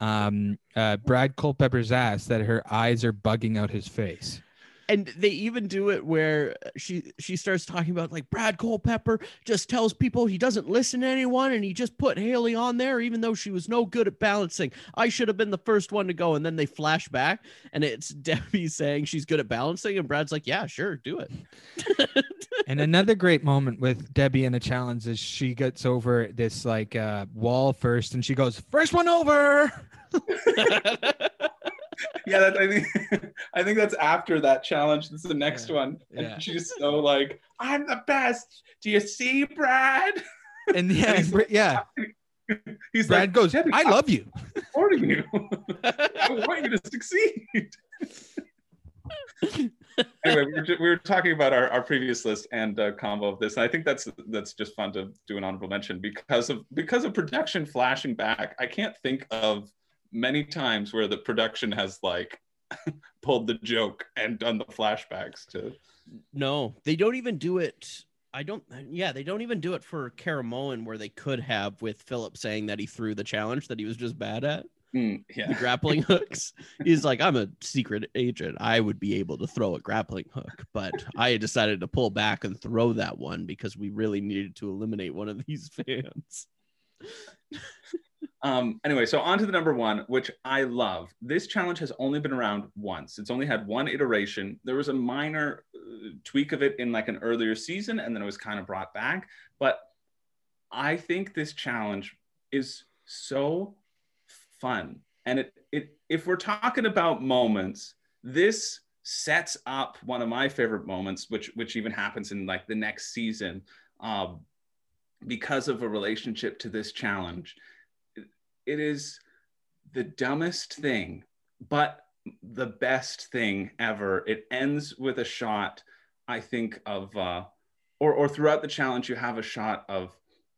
um uh brad culpepper's ass that her eyes are bugging out his face and they even do it where she she starts talking about like Brad Culpepper just tells people he doesn't listen to anyone and he just put Haley on there even though she was no good at balancing. I should have been the first one to go and then they flash back and it's Debbie saying she's good at balancing and Brad's like, "Yeah, sure, do it." and another great moment with Debbie in the challenge is she gets over this like uh, wall first and she goes, "First one over." yeah, that, I think I think that's after that challenge. This is the next Yeah. one, and Yeah. she's so like, "I'm the best." Do you see, Brad? And yeah, he's Br- yeah. He's Brad like, goes, "Debbie, I love you. supporting you. I want you to succeed." anyway, we were, we were talking about our, our previous list and uh, combo of this, and I think that's that's just fun to do an honorable mention because of because of production flashing back. I can't think of many times where the production has like pulled the joke and done the flashbacks to. No, they don't even do it. I don't. Yeah, they don't even do it for Caramoan, where they could have with Phillip saying that he threw the challenge that he was just bad at Mm, the grappling hooks. He's like, I'm a secret agent. I would be able to throw a grappling hook, but I decided to pull back and throw that one because we really needed to eliminate one of these fans. Um, anyway, so on to the number one, which I love. This challenge has only been around once. It's only had one iteration. There was a minor uh, tweak of it in like an earlier season, and then it was kind of brought back. But I think this challenge is so fun. And it, it if we're talking about moments, this sets up one of my favorite moments, which which even happens in like the next season, um, because of a relationship to this challenge it is the dumbest thing, but the best thing ever. It ends with a shot, I think, of uh, or or throughout the challenge, you have a shot of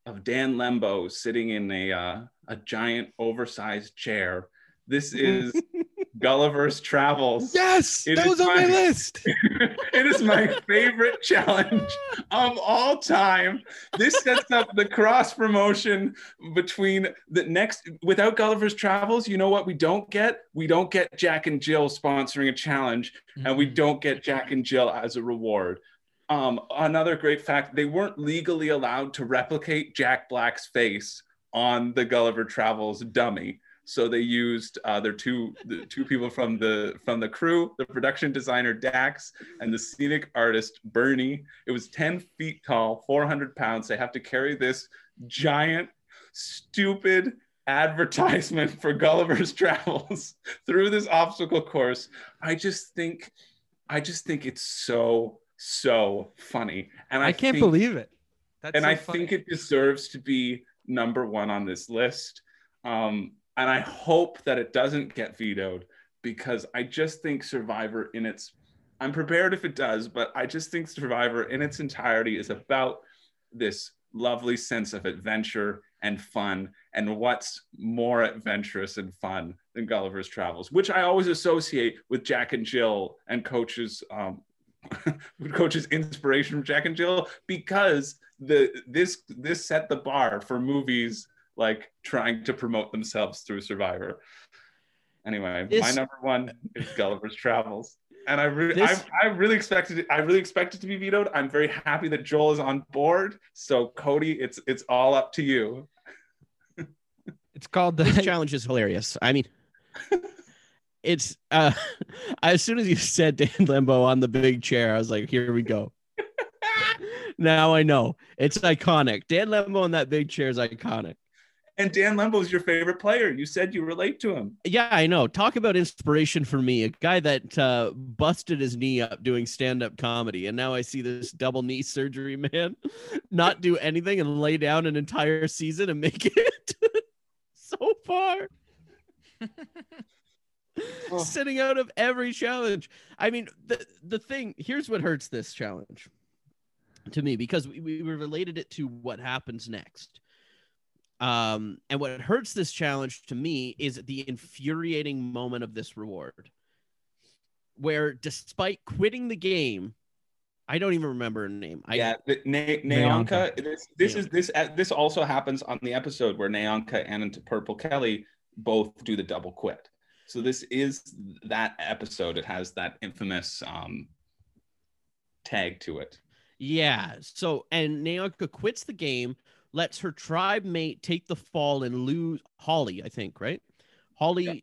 of Dan Lembo sitting in a uh, a giant oversized chair. This is Gulliver's Travels. Yes, It that was on my fine. list. it is my favorite challenge of all time. This sets up the cross promotion between the next without Gulliver's Travels. You know what we don't get? We don't get Jack and Jill sponsoring a challenge, and we don't get Jack and Jill as a reward. Um, another great fact: they weren't legally allowed to replicate Jack Black's face on the Gulliver Travels dummy. So they used uh, their two the two people from the from the crew, the production designer Dax and the scenic artist Bernie. It was 10 feet tall, 400 pounds. They have to carry this giant, stupid advertisement for Gulliver's Travels through this obstacle course. I just think, I just think it's so so funny, and I, I can't think- believe it. That's and so I funny. think it deserves to be number one on this list. Um, and I hope that it doesn't get vetoed because I just think Survivor in its I'm prepared if it does, but I just think Survivor in its entirety is about this lovely sense of adventure and fun. And what's more adventurous and fun than Gulliver's Travels, which I always associate with Jack and Jill and coaches um, Coach's inspiration from Jack and Jill because the this this set the bar for movies like trying to promote themselves through Survivor. Anyway, my number one is Gulliver's Travels. And I really, This- I, I really expected it. I really expected to be vetoed. I'm very happy that Joel is on board. So Cody, it's it's all up to you. it's called This the challenge is hilarious. I mean, it's uh as soon as you said Dan Lembo on the big chair, I was like, here we go. now I know it's iconic. Dan Lembo on that big chair is iconic. And Dan Lembo is your favorite player. You said you relate to him. Yeah, I know. Talk about inspiration for me. A guy that uh, busted his knee up doing stand up comedy. And now I see this double knee surgery man not do anything and lay down an entire season and make it so far. Oh. Sitting out of every challenge. I mean, the, the thing here's what hurts this challenge to me because we, we related it to what happens next. Um, and what hurts this challenge to me is the infuriating moment of this reward, where despite quitting the game, I don't even remember her name. I, yeah, the, Na- NaOnka. NaOnka. This, this is this uh, this also happens on the episode where NaOnka and into Purple Kelly both do the double quit. So this is that episode. It has that infamous um, tag to it. Yeah. So and NaOnka quits the game, lets her tribe mate take the fall and lose Holly, I think, right? Holly Yeah.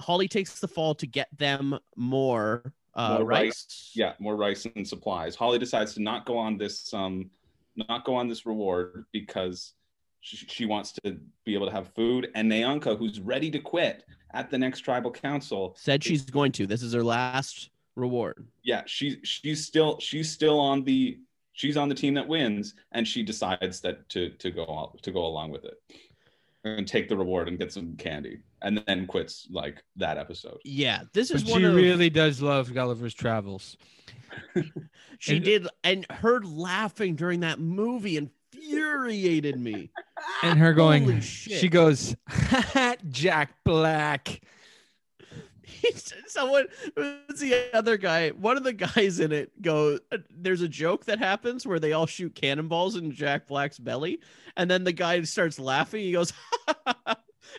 Holly takes the fall to get them more uh More rice. rice. Yeah, more rice and supplies. Holly decides to not go on this um, not go on this reward because she, she wants to be able to have food. And NaOnka, who's ready to quit at the next tribal council. Said she's going to. This is her last reward. Yeah, she's she's still she's still on the she's on the team that wins, and she decides that to to go to go along with it and take the reward and get some candy, and then quits like that episode. Yeah, this is But one she of really does love Gulliver's Travels. she and- did, and her laughing during that movie infuriated me. And her going, Holy shit. she goes, Jack Black. He's- Someone, who's the other guy? One of the guys in it go. There's a joke that happens where they all shoot cannonballs in Jack Black's belly, and then the guy starts laughing. He goes,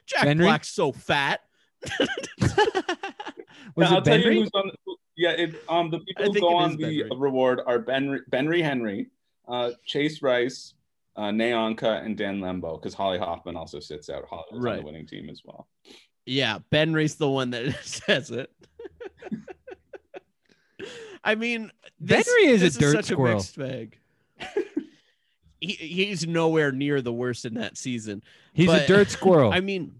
"Jack Henry? Black's so fat." Was I'll it tell you Benry? who's on. Yeah, it, um, the people who go on the Benry. reward are Ben Benry Henry, uh, Chase Rice, uh, NaOnka, and Dan Lembo. Because Holly Hoffman also sits out. Holly was on Right. the winning team as well. Yeah, Benry's the one that says it. I mean, this, Benry is a this dirt such squirrel. A mixed bag. he, he's nowhere near the worst in that season. He's a dirt squirrel. I mean,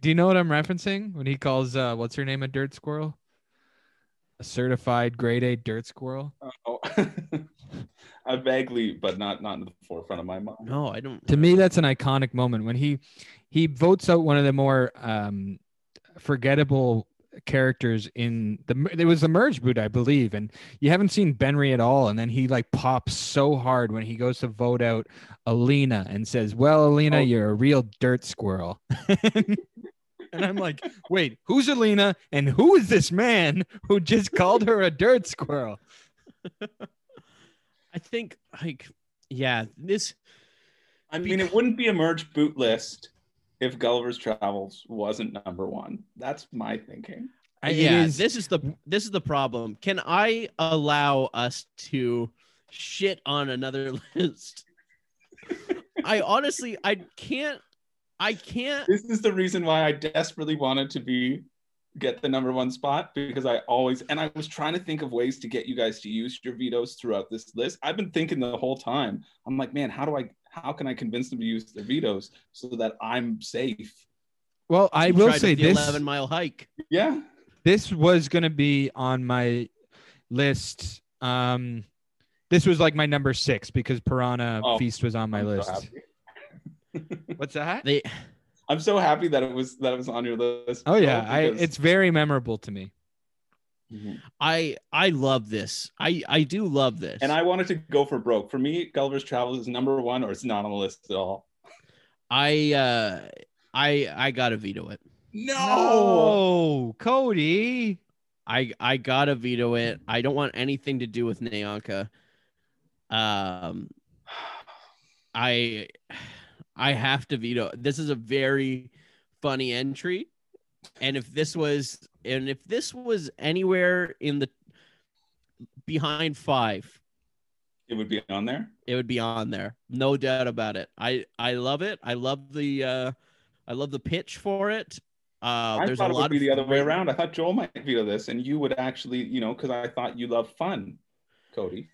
Do you know what I'm referencing when he calls uh what's her name a dirt squirrel? A certified grade A dirt squirrel. Oh, I vaguely, but not not in the forefront of my mind. no, I don't. To me, that's an iconic moment when he he votes out one of the more um forgettable characters in the it was the merge boot i believe and you haven't seen benry at all and then he like pops so hard when he goes to vote out alina and says well alina Oh. you're a real dirt squirrel. And i'm like wait who's alina and who is this man who just called her a dirt squirrel? I think like yeah, this I mean, it wouldn't be a merge boot list if Gulliver's Travels wasn't number one. That's my thinking. I- yeah, is- this is the this is the problem. Can I allow us to shit on another list? I honestly I can't I can't This is the reason why I desperately wanted to be get the number one spot because I always and I was trying to think of ways to get you guys to use your vetoes throughout this list. I've been thinking the whole time. I'm like, man, how do I how can I convince them to use their vetoes so that I'm safe? well i you will say with the this 11 mile hike. Yeah. this was going to be on my list um this was like my number six because piranha Oh, feast was on my I'm list happy. what's that They I'm so happy that it was that it was on your list. oh yeah Joel, i it's very memorable to me Mhm. I I love this. I I do love this. And I wanted to go for broke. For me, Gulliver's Travels is number one, or it's not on the list at all. I uh I I gotta veto it. no cody I I gotta veto it. I don't want anything to do with NaOnka. Um, I I have to veto. This is a very funny entry, and if this was and if this was anywhere in the behind five, It would be on there. it would be on there, no doubt about it. I I love it. I love the uh, I love the pitch for it. Uh, I there's thought a it lot would be of the other way around. I thought Joel might veto this, and you would actually, you know, because I thought you love fun, Cody.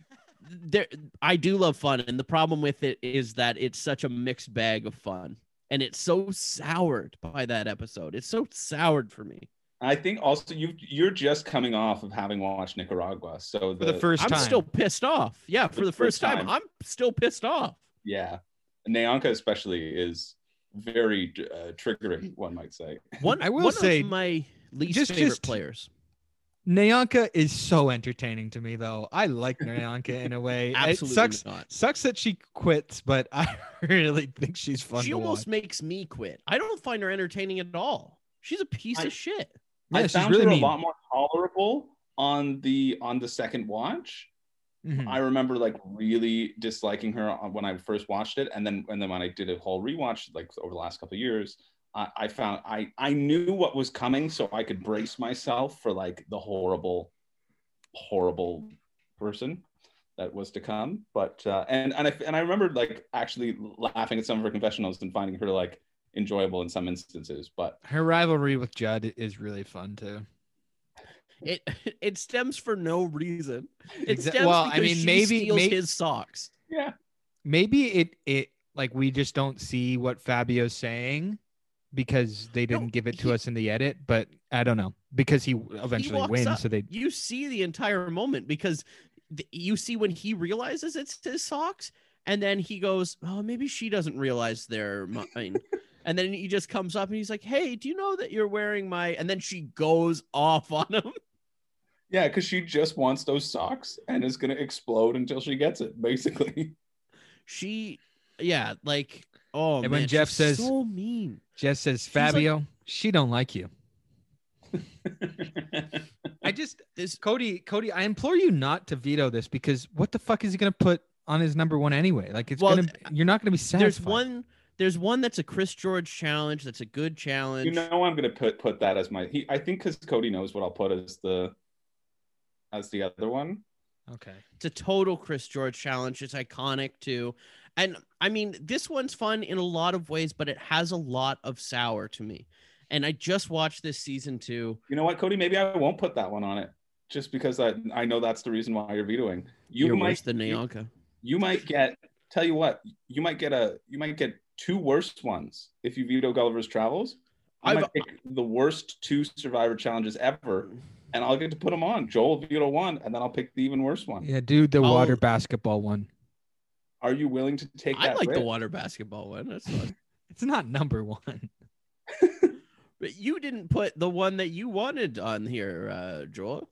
there I do love fun, and the problem with it is that it's such a mixed bag of fun, and it's so soured by that episode. It's so soured for me. I think also you you're just coming off of having watched Nicaragua, so for the first I'm time still pissed off. Yeah, for The the first first time, time. I'm still pissed off. yeah, NaOnka especially is very uh, triggering, one might say. One, I will one say, of my least just- favorite just- players. NaOnka is so entertaining to me though i like NaOnka in a way Absolutely it sucks not. sucks that she quits but i really think she's fun She to almost watch. makes me quit. I don't find her entertaining at all. She's a piece I- of shit. Yeah, I she's found really her mean. a lot more tolerable on the on the second watch. Mhm. I remember like really disliking her when I first watched it, and then and then when I did a whole rewatch like over the last couple of years, I, I found I I knew what was coming, so I could brace myself for like the horrible, horrible person that was to come. But uh, and and I and I remember like actually laughing at some of her confessionals and finding her like enjoyable in some instances. But her rivalry with Jud is really fun too It it stems for no reason. It Exa- stems well, I mean, she maybe- steals may- his socks. yeah, maybe it it like we just don't see what Fabio's saying because they didn't give it to he- us in the edit, but I don't know because he eventually walks wins. up- So they you see the entire moment because th- you see when he realizes it's his socks and then he goes oh maybe she doesn't realize they're mine and then he just comes up and he's like hey do you know that you're wearing my and then she goes off on him Yeah, because she just wants those socks and is gonna explode until she gets it, basically. she yeah like oh And when Jeff she's says- so mean Jess says like- Fabio, she don't like you. I just this Cody, Cody, I implore you not to veto this because what the fuck is he gonna put on his number one anyway? Like it's Well, gonna you're not gonna be satisfied. there's one there's one that's a chris george challenge that's a good challenge you know, I'm gonna put put that as my. He, I think because Cody knows what I'll put as the as the other one. Okay. It's a total Chris George challenge. It's iconic too. And I mean, this one's fun in a lot of ways, but it has a lot of sour to me. And I just watched this season too. You know what, Cody? Maybe I won't put that one on it, just because I I know that's the reason why you're vetoing. You You're might worse than you- you might get tell you what you might get a you might get two worst ones if you veto Gulliver's Travels. I I've- might pick the worst two Survivor challenges ever, and I'll get to put them on. Joel will veto one, and then I'll pick the even worse one. Yeah, dude, the I'll- water basketball one. Are you willing to take I that? like the risk? water basketball one. That's fun. It's not number one. but you didn't put the one that you wanted on here, uh, Joel.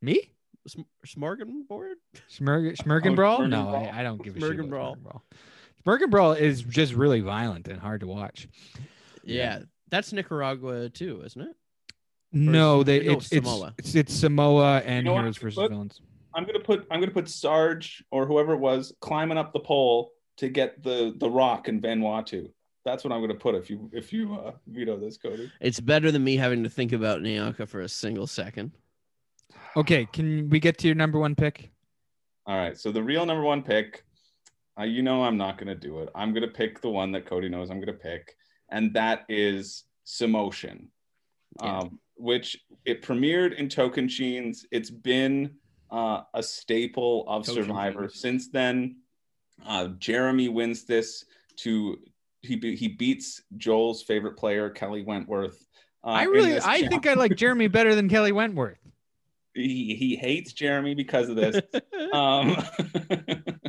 Me? Sm- Smorgasbord? Schmerg Schmergen Brawl? Schmergen No, Brawl? I, I don't give a shit. Schmergen about Brawl. Schmergen Brawl. Schmergen Brawl is just really violent and hard to watch. Yeah. That's Nicaragua too, isn't it? No, is- they no, it's, it's Samoa. it's it's Samoa and know what? Heroes versus But- Villains. I'm gonna put I'm gonna put Sarge or whoever it was climbing up the pole to get the the rock in Vanuatu. That's what I'm gonna put if you if you uh, veto this, Cody. It's better than me having to think about NaOnka for a single second. Okay, can we get to your number one pick? All right, so the real number one pick, uh, you know I'm not gonna do it. I'm gonna pick the one that Cody knows I'm gonna pick, and that is Simotion, Yeah. um, which it premiered in Tocantins. It's been uh, a staple of Token Survivor Sheens. since then. Uh, Jeremy wins this to he he beats Joel's favorite player Kelly Wentworth. Uh, I really I challenge. think I like Jeremy better than Kelly Wentworth. he, he hates Jeremy because of this. um,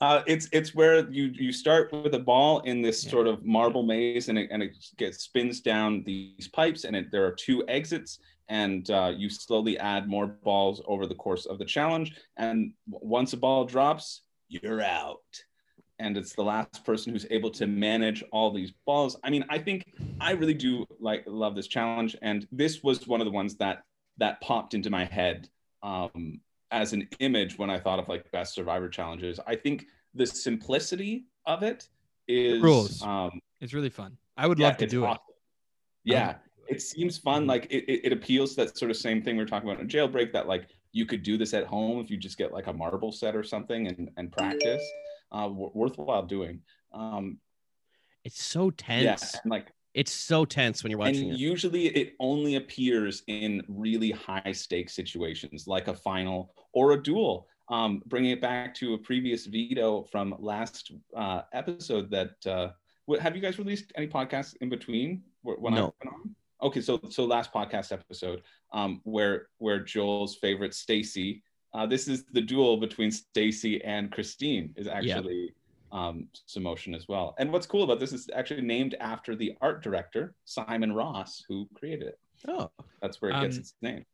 uh, it's it's where you you start with a ball in this Yeah. sort of marble maze and it, and it gets spins down these pipes and it, there are two exits and uh, you slowly add more balls over the course of the challenge and once a ball drops you're out and it's the last person who's able to manage all these balls i mean i think i really do like love this challenge and this was one of the ones that that popped into my head um, as an image when I thought of like best survivor challenges. I think the simplicity of it is rules. Um, It's really fun. I would yeah, love to do awesome. Yeah, it seems fun. Mhm. Like it, it, it appeals to that sort of same thing we are talking about in jailbreak. That like you could do this at home if you just get like a marble set or something and and practice. Uh, w- worthwhile doing. Um, it's so tense. yeah, and like It's so tense when you're watching and it. usually it only appears in really high stakes situations like a final or a duel um, bringing it back to a previous veto from last uh, episode that uh, what, have you guys released any podcasts in between when No. I've been on? okay so so last podcast episode um, where where joel's favorite stacy uh, this is the duel between stacy and christine is actually um, Simotion as well. And what's cool about this is actually named after the art director, Simon Ross, who created it. Oh, That's where it gets Um, its name.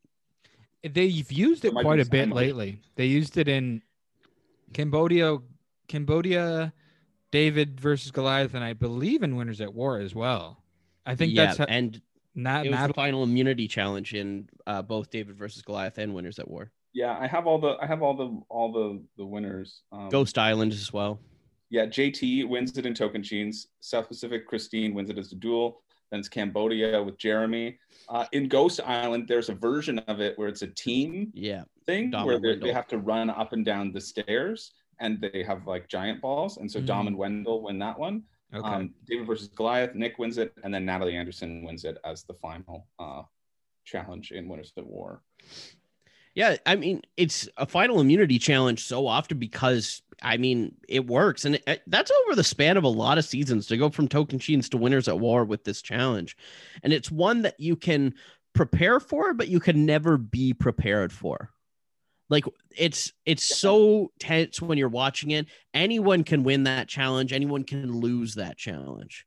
They've used It it quite be a bit Simon. lately. They used it in Cambodia, Cambodia, David versus Goliath, and I believe in Winners at War as well. I think yeah, that's how, and not, it was not the final immunity challenge in uh, both David versus Goliath and Winners at War. Yeah, I have all the I have all the all the the winners. Um, Ghost Island as well. Yeah, JT wins it in Tocantins. South Pacific Christine wins it as a duel. Then it's Cambodia with Jeremy. Uh, in Ghost Island, there's a version of it where it's a team Yeah, thing Dom where they, they have to run up and down the stairs and they have like giant balls. And so Dom Mhm. and Wendell win that one. okay. Um, David versus Goliath, Nick wins it, and then Natalie Anderson wins it as the final uh, challenge in Winners at War. yeah. I mean, it's a final immunity challenge so often because I mean, it works, and it, that's over the span of a lot of seasons to go from Tocantins to Winners at War with this challenge, and it's one that you can prepare for, but you can never be prepared for. Like it's it's so tense when you're watching it. Anyone can win that challenge. Anyone can lose that challenge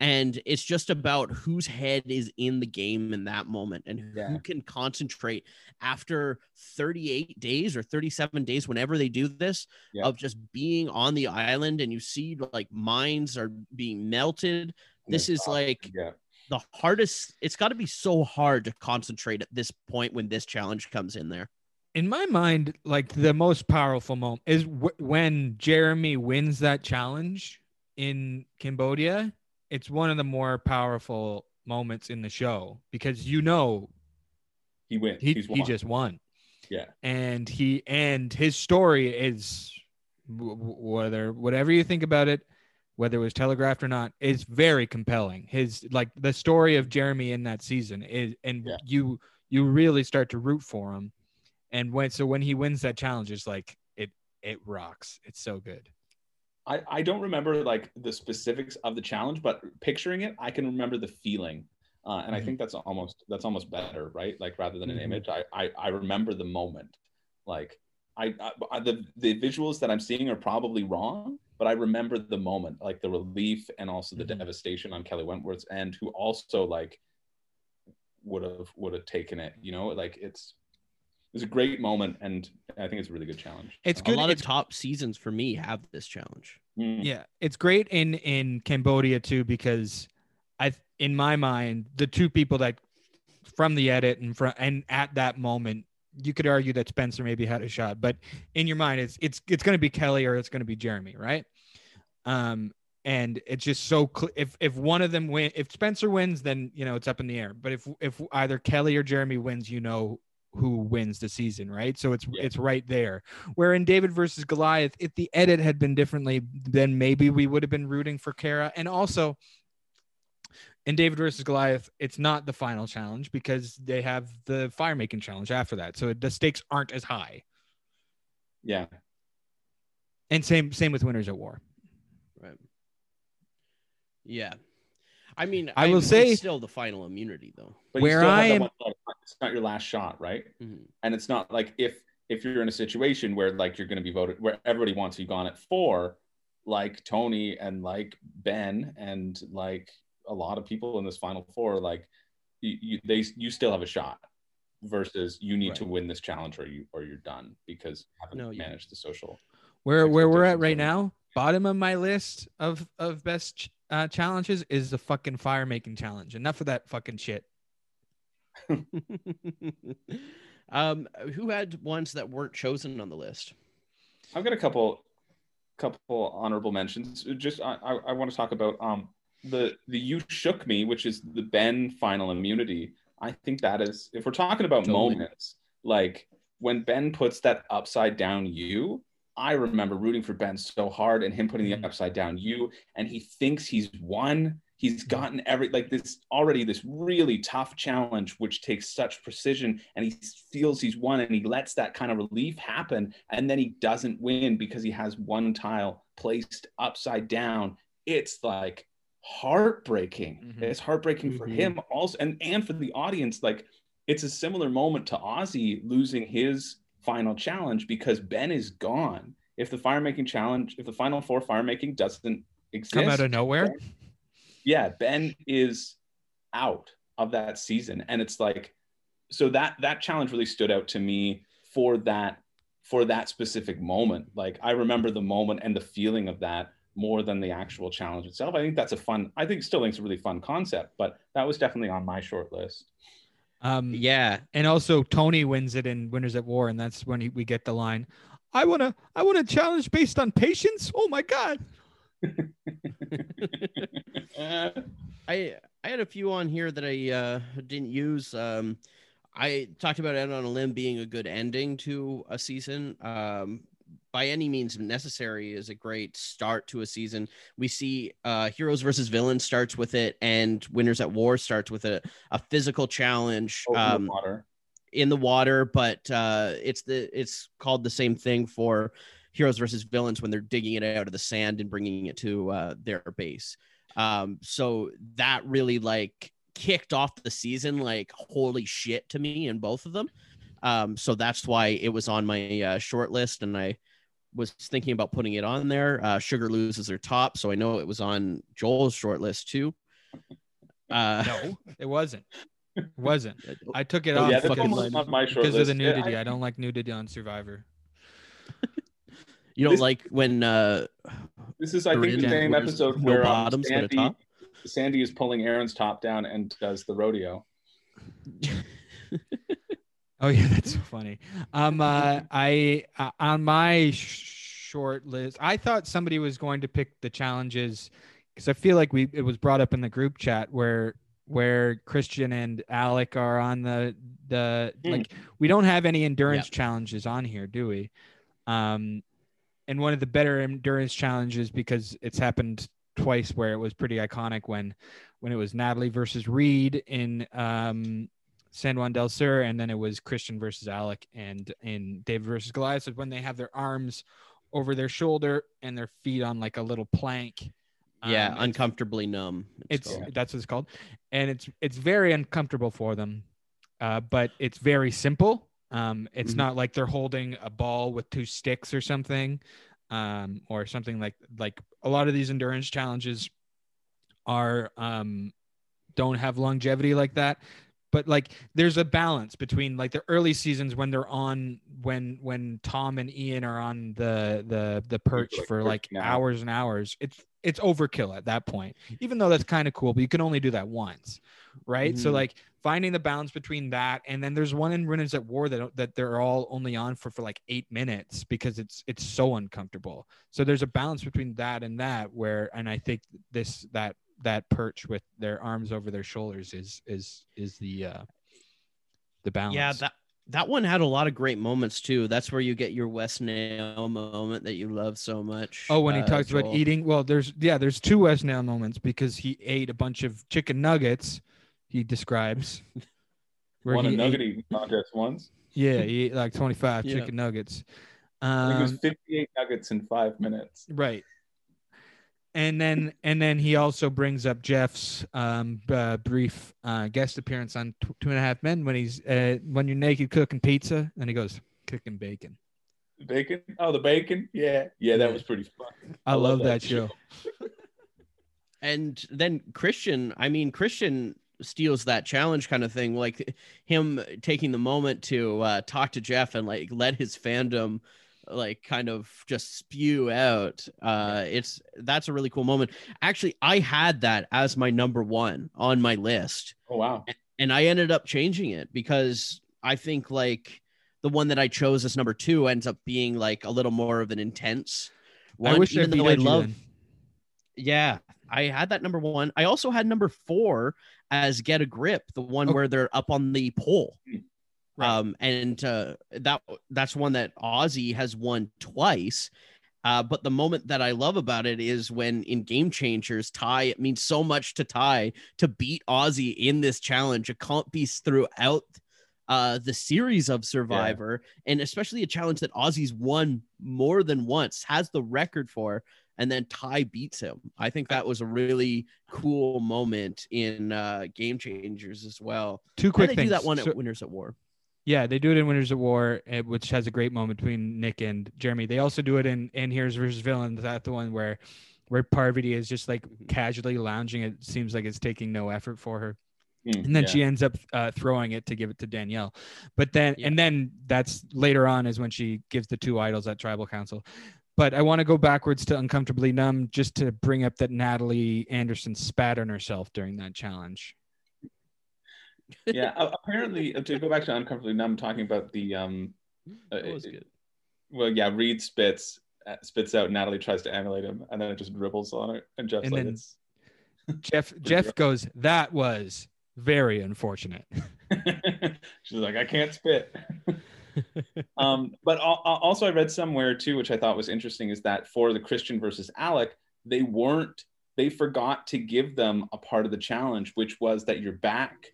and it's just about whose head is in the game in that moment and who Yeah. can concentrate after 38 days or 37 days whenever they do this Yeah. of just being on the island and you see like minds are being melted this is like yeah. the hardest it's got to be so hard to concentrate at this point when this challenge comes in there in my mind, like the most powerful moment is w- when Jeremy wins that challenge in Cambodia. It's one of the more powerful moments in the show because you know He wins. he, he just won. Yeah. And he and his story is whether whatever you think about it, whether it was telegraphed or not, is very compelling. His like the story of Jeremy in that season is and Yeah. you you really start to root for him. And when so when he wins that challenge, it's like it it rocks. It's so good. I, I don't remember like the specifics of the challenge, but picturing it, I can remember the feeling. Uh, and I Mhm. think that's almost that's almost better, right? Like rather than an Mhm. image, I, I I remember the moment. Like I, I the the visuals that I'm seeing are probably wrong, but I remember the moment, like the relief and also the Mhm. devastation on Kelly Wentworth's end, who also like would have would have taken it. You know, like it's it's a great moment, and I think it's a really good challenge. It's good. a lot it's of top seasons for me have this challenge mm, Yeah, it's great in in Cambodia too because I in my mind the two people that from the edit and from and at that moment you could argue that Spencer maybe had a shot, but in your mind it's it's it's going to be Kelly or it's going to be Jeremy, right? Um and it's just so cl- if if one of them win if Spencer wins then you know it's up in the air, but if if either Kelly or Jeremy wins, you know who wins the season, right? So it's Yeah. it's right there. Where in David versus Goliath, if the edit had been differently, then maybe we would have been rooting for Kara. And also, in David versus Goliath, it's not the final challenge because they have the fire making challenge after that, so the stakes aren't as high. yeah. And same same with Winners at War. right yeah i mean I will it's say- still the final immunity though But Where you still have I am- it's not your last shot, right? Mhm. And it's not like if if you're in a situation where like you're going to be voted where everybody wants you gone at four, like Tony and like Ben and like a lot of people in this final four, like you, you they you still have a shot. Versus you need to win this challenge or you or you're done because you haven't No, you- managed the social. Where where we're at right now, bottom of my list of of best ch- uh, challenges is the fucking fire making challenge. Enough of that fucking shit. um who had ones that weren't chosen on the list I've got a couple couple honorable mentions. Just I, I, I want to talk about um the the you shook me, which is the Ben final immunity. I think that is if we're talking about Totally. moments, like when Ben puts that upside down you, I remember rooting for Ben so hard and him putting the upside down you, and he thinks he's won. He's gotten every like this already this really tough challenge, which takes such precision, and he feels he's won, and he lets that kind of relief happen, and then he doesn't win because he has one tile placed upside down. It's like heartbreaking. Mhm. It's heartbreaking for Mhm. him also, and and for the audience. Like it's a similar moment to Ozzy losing his final challenge because Ben is gone. If the fire making challenge, if the final four fire making doesn't exist, Come out of nowhere. yeah, Ben is out of that season, and it's like, so that that challenge really stood out to me for that for that specific moment. Like I remember the moment and the feeling of that more than the actual challenge itself. I think that's a fun. I think still think it's a really fun concept, but that was definitely on my short list. Um, yeah And also Tony wins it in Winners at War, and that's when he, we get the line, "I wanna, I wanna challenge based on patience." Oh my god! Uh, I I had a few on here that I uh, didn't use. Um, I talked about Out on a Limb being a good ending to a season. Um, by any means necessary is a great start to a season. We see uh, Heroes versus Villains starts with it, and Winners at War starts with a, a physical challenge. the Um, water. in the water, but uh, it's the it's called the same thing for heroes versus villains when they're digging it out of the sand and bringing it to uh, their base. Um, so that really like kicked off the season like holy shit to me in both of them. Um, so that's why it was on my uh, short list, and I was thinking about putting it on there. Uh, Sugar loses their top, so I know it was on Joel's short list too. Uh, no, it wasn't. It wasn't. I took it Oh, off yeah, this because, on my short because of the list. Yeah, nudity. I- I, don't like nudity on Survivor. you don't This- like when uh, This is, I think, the same episode no where um, bottoms but Sandy, top? Sandy is pulling Aaron's top down and does the rodeo. Oh yeah, that's so funny. Um, uh, I uh, on my sh- short list, I thought somebody was going to pick the challenges because I feel like we it was brought up in the group chat where where Christian and Alec are on the the Hmm. like we don't have any endurance Yep. challenges on here, do we? Um, and one of the better endurance challenges because it's happened twice where it was pretty iconic when when it was Natalie versus Reed in um San Juan del Sur, and then it was Christian versus Alec, and in David versus Goliath So when they have their arms over their shoulder and their feet on like a little plank. yeah, Um, it's- uncomfortably numb. it's called. that's what it's called, and it's it's very uncomfortable for them, uh, but it's very simple. Um, it's Mhm. not like they're holding a ball with two sticks or something, um, or something like like a lot of these endurance challenges are um, don't have longevity like that. But like, there's a balance between like the early seasons when they're on when when Tom and Ian are on the the the perch like for like 13 hours. and hours. It's it's overkill at that point. Even though that's kind of cool, but you can only do that once, right? So Mhm. like finding the balance between that and then there's one in Winners at War that that they're all only on for for like eight minutes because it's it's so uncomfortable. So there's a balance between that and that where and I think this that that perch with their arms over their shoulders is is is the uh the balance. Yeah, that that one had a lot of great moments too. That's where you get your Wes Nale moment that you love so much. Oh, when he uh, talks about Joel. eating, well, there's yeah, there's two Wes Nale moments because he ate a bunch of chicken nuggets. He describes where Won a he nugget eating contest once. yeah, he ate like 25 Yeah. chicken nuggets. I think it was Um, 58 nuggets in five minutes. right. And then and then he also brings up Jeff's um, uh, brief uh, guest appearance on Tw- Two and a Half Men when he's uh, when you're naked cooking pizza and he goes cooking bacon. Bacon? Oh, the bacon? Yeah. Yeah, that was pretty fun. I, love, that, show. and then Christian, I mean, Christian steals that challenge kind of thing, like him taking the moment to uh, talk to Jeff and like let his fandom like kind of just spew out. Uh, it's that's a really cool moment. Actually, I had that as my number one on my list, Oh, wow. and I ended up changing it because I think like the one that I chose as number two ends up being like a little more of an intense. One, I wish even I though I love then. yeah, I had that number one. I also had number four as Get a Grip, the one Okay. where they're up on the pole. Right. Um, and uh, that that's one that Ozzy has won twice. Uh, but the moment that I love about it is when in Game Changers, Tai, it means so much to Tai to beat Ozzy in this challenge. A comp piece throughout uh, the series of Survivor, and especially a challenge that Ozzy's won more than once, has the record for, and then Tai beats him. I think that was a really cool moment in uh, Game Changers as well. Two quick they things. do that one So- at Winners at War. Yeah, they do it in Winners at War, eh, which has a great moment between Nick and Jeremy. They also do it in in Heroes versus Villains. That the one where where Parvati is just like Mhm. casually lounging. It seems like it's taking no effort for her, Hmm, and then yeah. she ends up uh, throwing it to give it to Danielle. But then Yeah. and then that's later on is when she gives the two idols at Tribal Council. But I want to go backwards to Uncomfortably Numb just to bring up that Natalie Anderson spat on herself during that challenge. Yeah. Apparently, uh, to go back to uncomfortably numb, talking about the um, uh, That was it- good. well, yeah, Reed spits uh, spits out. Natalie tries to emulate him, and then it just dribbles on it. And Jeff's And like, it's Jeff Jeff goes, "That was very unfortunate." She's like, I can't spit. um, but al- al- also, I read somewhere too, which I thought was interesting, is that for the Christian versus Alec, they weren't, they forgot to give them a part of the challenge, which was that your back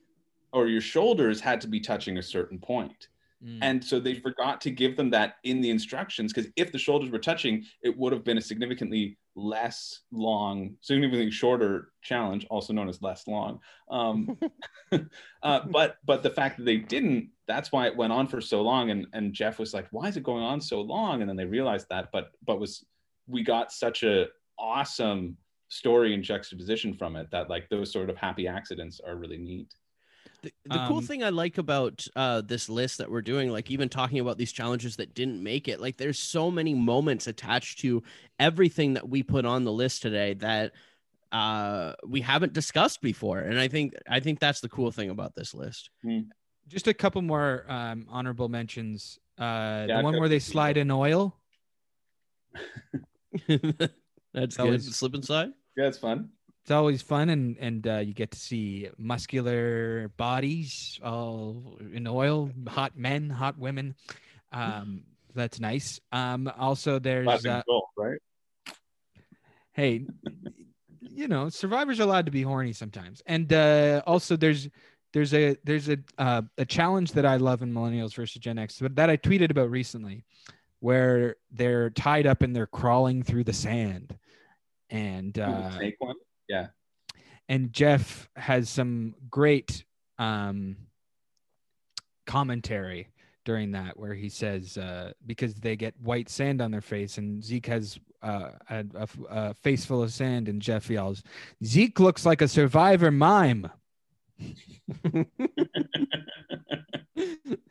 or your shoulders had to be touching a certain point. Mm. And so they forgot to give them that in the instructions because if the shoulders were touching, it would have been a significantly less long, significantly shorter challenge, also known as less long. Um, uh, but but the fact that they didn't, that's why it went on for so long. And and Jeff was like, "Why is it going on so long?" And then they realized that. But but was we got such a awesome story and juxtaposition from it that like those sort of happy accidents are really neat. The, the cool Um, thing I like about uh, this list that we're doing, like even talking about these challenges that didn't make it, like there's so many moments attached to everything that we put on the list today that uh, we haven't discussed before, and I think I think that's the cool thing about this list. Just a couple more um, honorable mentions. Uh, Yeah, the one where they slide in oil. that's That good. was- Slip inside. Yeah, it's fun. It's always fun, and and uh, you get to see muscular bodies all in oil, hot men, hot women. Um, that's nice. Um, also, there's uh, goal, right? hey, you know, survivors are allowed to be horny sometimes, and uh, also there's there's a there's a uh, a challenge that I love in Millennials versus Gen X, but that I tweeted about recently, where they're tied up and they're crawling through the sand, and uh, snake one. And Jeff has some great um, commentary during that where he says uh, because they get white sand on their face and Zeke has uh, a, a, a face full of sand and Jeff yells, Zeke looks like a survivor mime.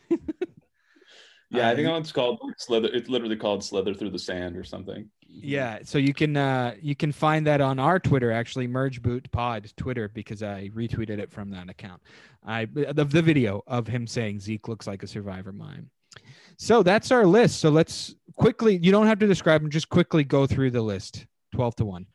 Yeah, I think it's that one's called Slither. It's literally called Slither Through the Sand or something. Yeah, so you can uh, you can find that on our Twitter actually, Merge Boot Pod Twitter because I retweeted it from that account. I the, the video of him saying Zeke looks like a survivor mime. So that's our list. So let's quickly. You don't have to describe them. Just quickly go through the list. Twelve to one.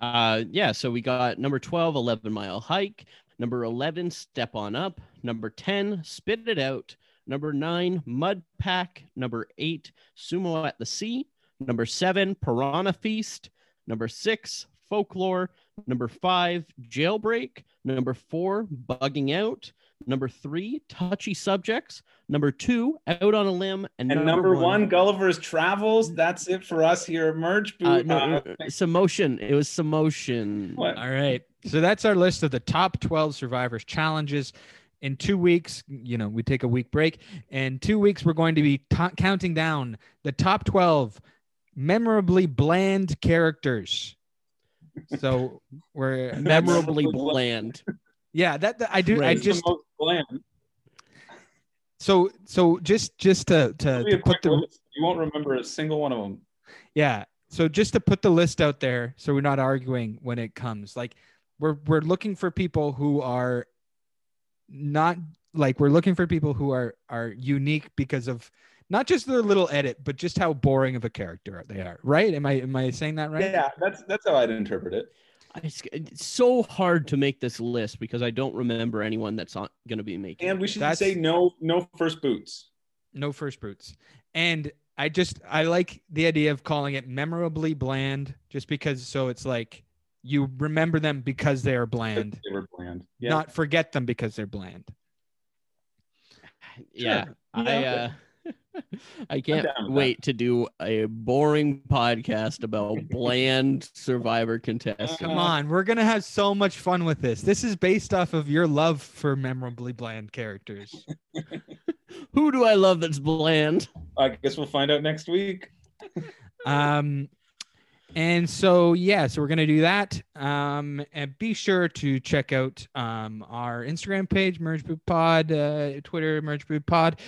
Uh, yeah, so we got number 12, 11 mile hike. Number 11, step on up. Number 10, spit it out. Number nine, mud pack. Number eight, sumo at the sea. Number seven, piranha feast. Number six, folklore. Number five, jailbreak. Number four, bugging out. Number three, touchy subjects. Number two, out on a limb. And, And number one, Gulliver's Travels. That's it for us here at Merge Boot. uh, no, Uh, no, some motion. It was some motion. what? All right. So that's our list of the top 12 survivors challenges. In two weeks, you know, we take a week break. In two weeks, we're going to be t- counting down the top 12 memorably bland characters. So we're Memorably bland. yeah, that, that- I do. I Right. The just bland. so so just just to to, to put the list. You won't remember a single one of them. Yeah. So just to put the list out there so we're not arguing when it comes. Like we're we're looking for people who are not like we're looking for people who are are unique because of not just their little edit, but just how boring of a character they are. Right? Am I am I saying that right? Yeah, that's that's how I'd interpret it. It's, it's so hard to make this list because I don't remember anyone that's not going to be making. And we should That's- say no, no first boots. No first boots. And I just I like the idea of calling it memorably bland just because so it's like you remember them because they are bland, They were bland. Yeah. not forget them because they're bland. yeah, Sure. I uh, I can't down with that. wait to do a boring podcast about bland Survivor contestants. Come on, we're gonna have so much fun with this. This is based off of your love for memorably bland characters. Who do I love that's bland? I guess we'll find out next week. Um, and so yeah, so we're gonna do that. Um, and be sure to check out um our Instagram page, Merge Boot Pod, uh, Twitter, Merge Boot Pod,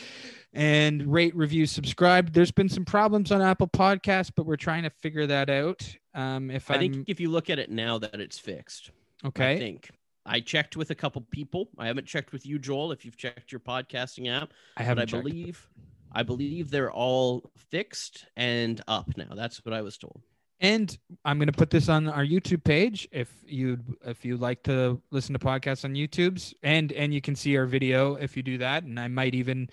and rate, review, subscribe. There's been some problems on Apple Podcasts, but we're trying to figure that out. Um, if I I'm think if you look at it now, that it's fixed. Okay. I think I checked with a couple people. I haven't checked with you, Joel. If you've checked your podcasting app, I haven't I checked. believe, I believe they're all fixed and up now. That's what I was told. And I'm going to put this on our YouTube page if you if you like to listen to podcasts on YouTube's and and you can see our video if you do that and I might even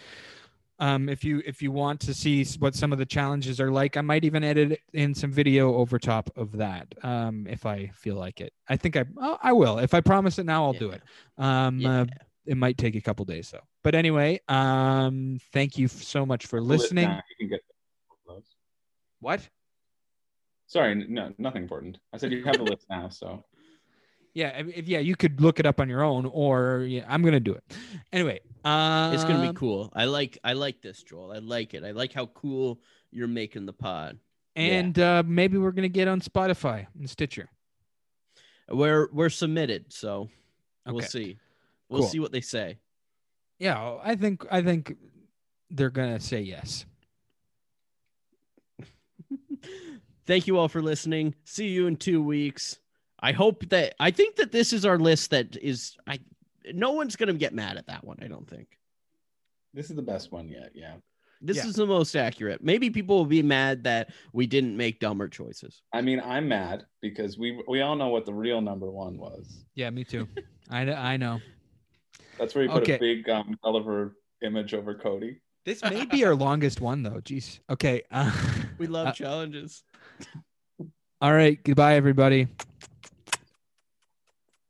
um if you if you want to see what some of the challenges are like I might even edit in some video over top of that um if I feel like it. I think I oh, I will. If I promise it now I'll do it. Um Yeah. uh, it might take a couple days though. But anyway, um, thank you f- so much for listening. now, You can get those. What? Sorry, no, nothing important. I said you have the list now, so Yeah, if, if- yeah, you could look it up on your own, or yeah, I'm gonna do it. Anyway, uh, It's gonna be cool. I like I like this, Joel. I like it. I like how cool you're making the pod. and uh, maybe we're gonna get on Spotify and Stitcher. We're we're submitted, so we'll see. We'll Cool. see what they say. Yeah, I think I think they're gonna say yes. Thank you all for listening. See you in two weeks. I hope that I think that this is our list that is I no one's gonna get mad at that one, I don't think. this is the best one yet. Yeah. This Yeah. is the most accurate. Maybe people will be mad that we didn't make dumber choices. I mean, I'm mad because we we all know what the real number one was. Yeah, me too. I kn- I know. That's where you put Okay. a big um, Gulliver image over Cody. This may be our longest one though. Jeez. Okay. Uh, We love Uh, challenges. All right. Goodbye, everybody.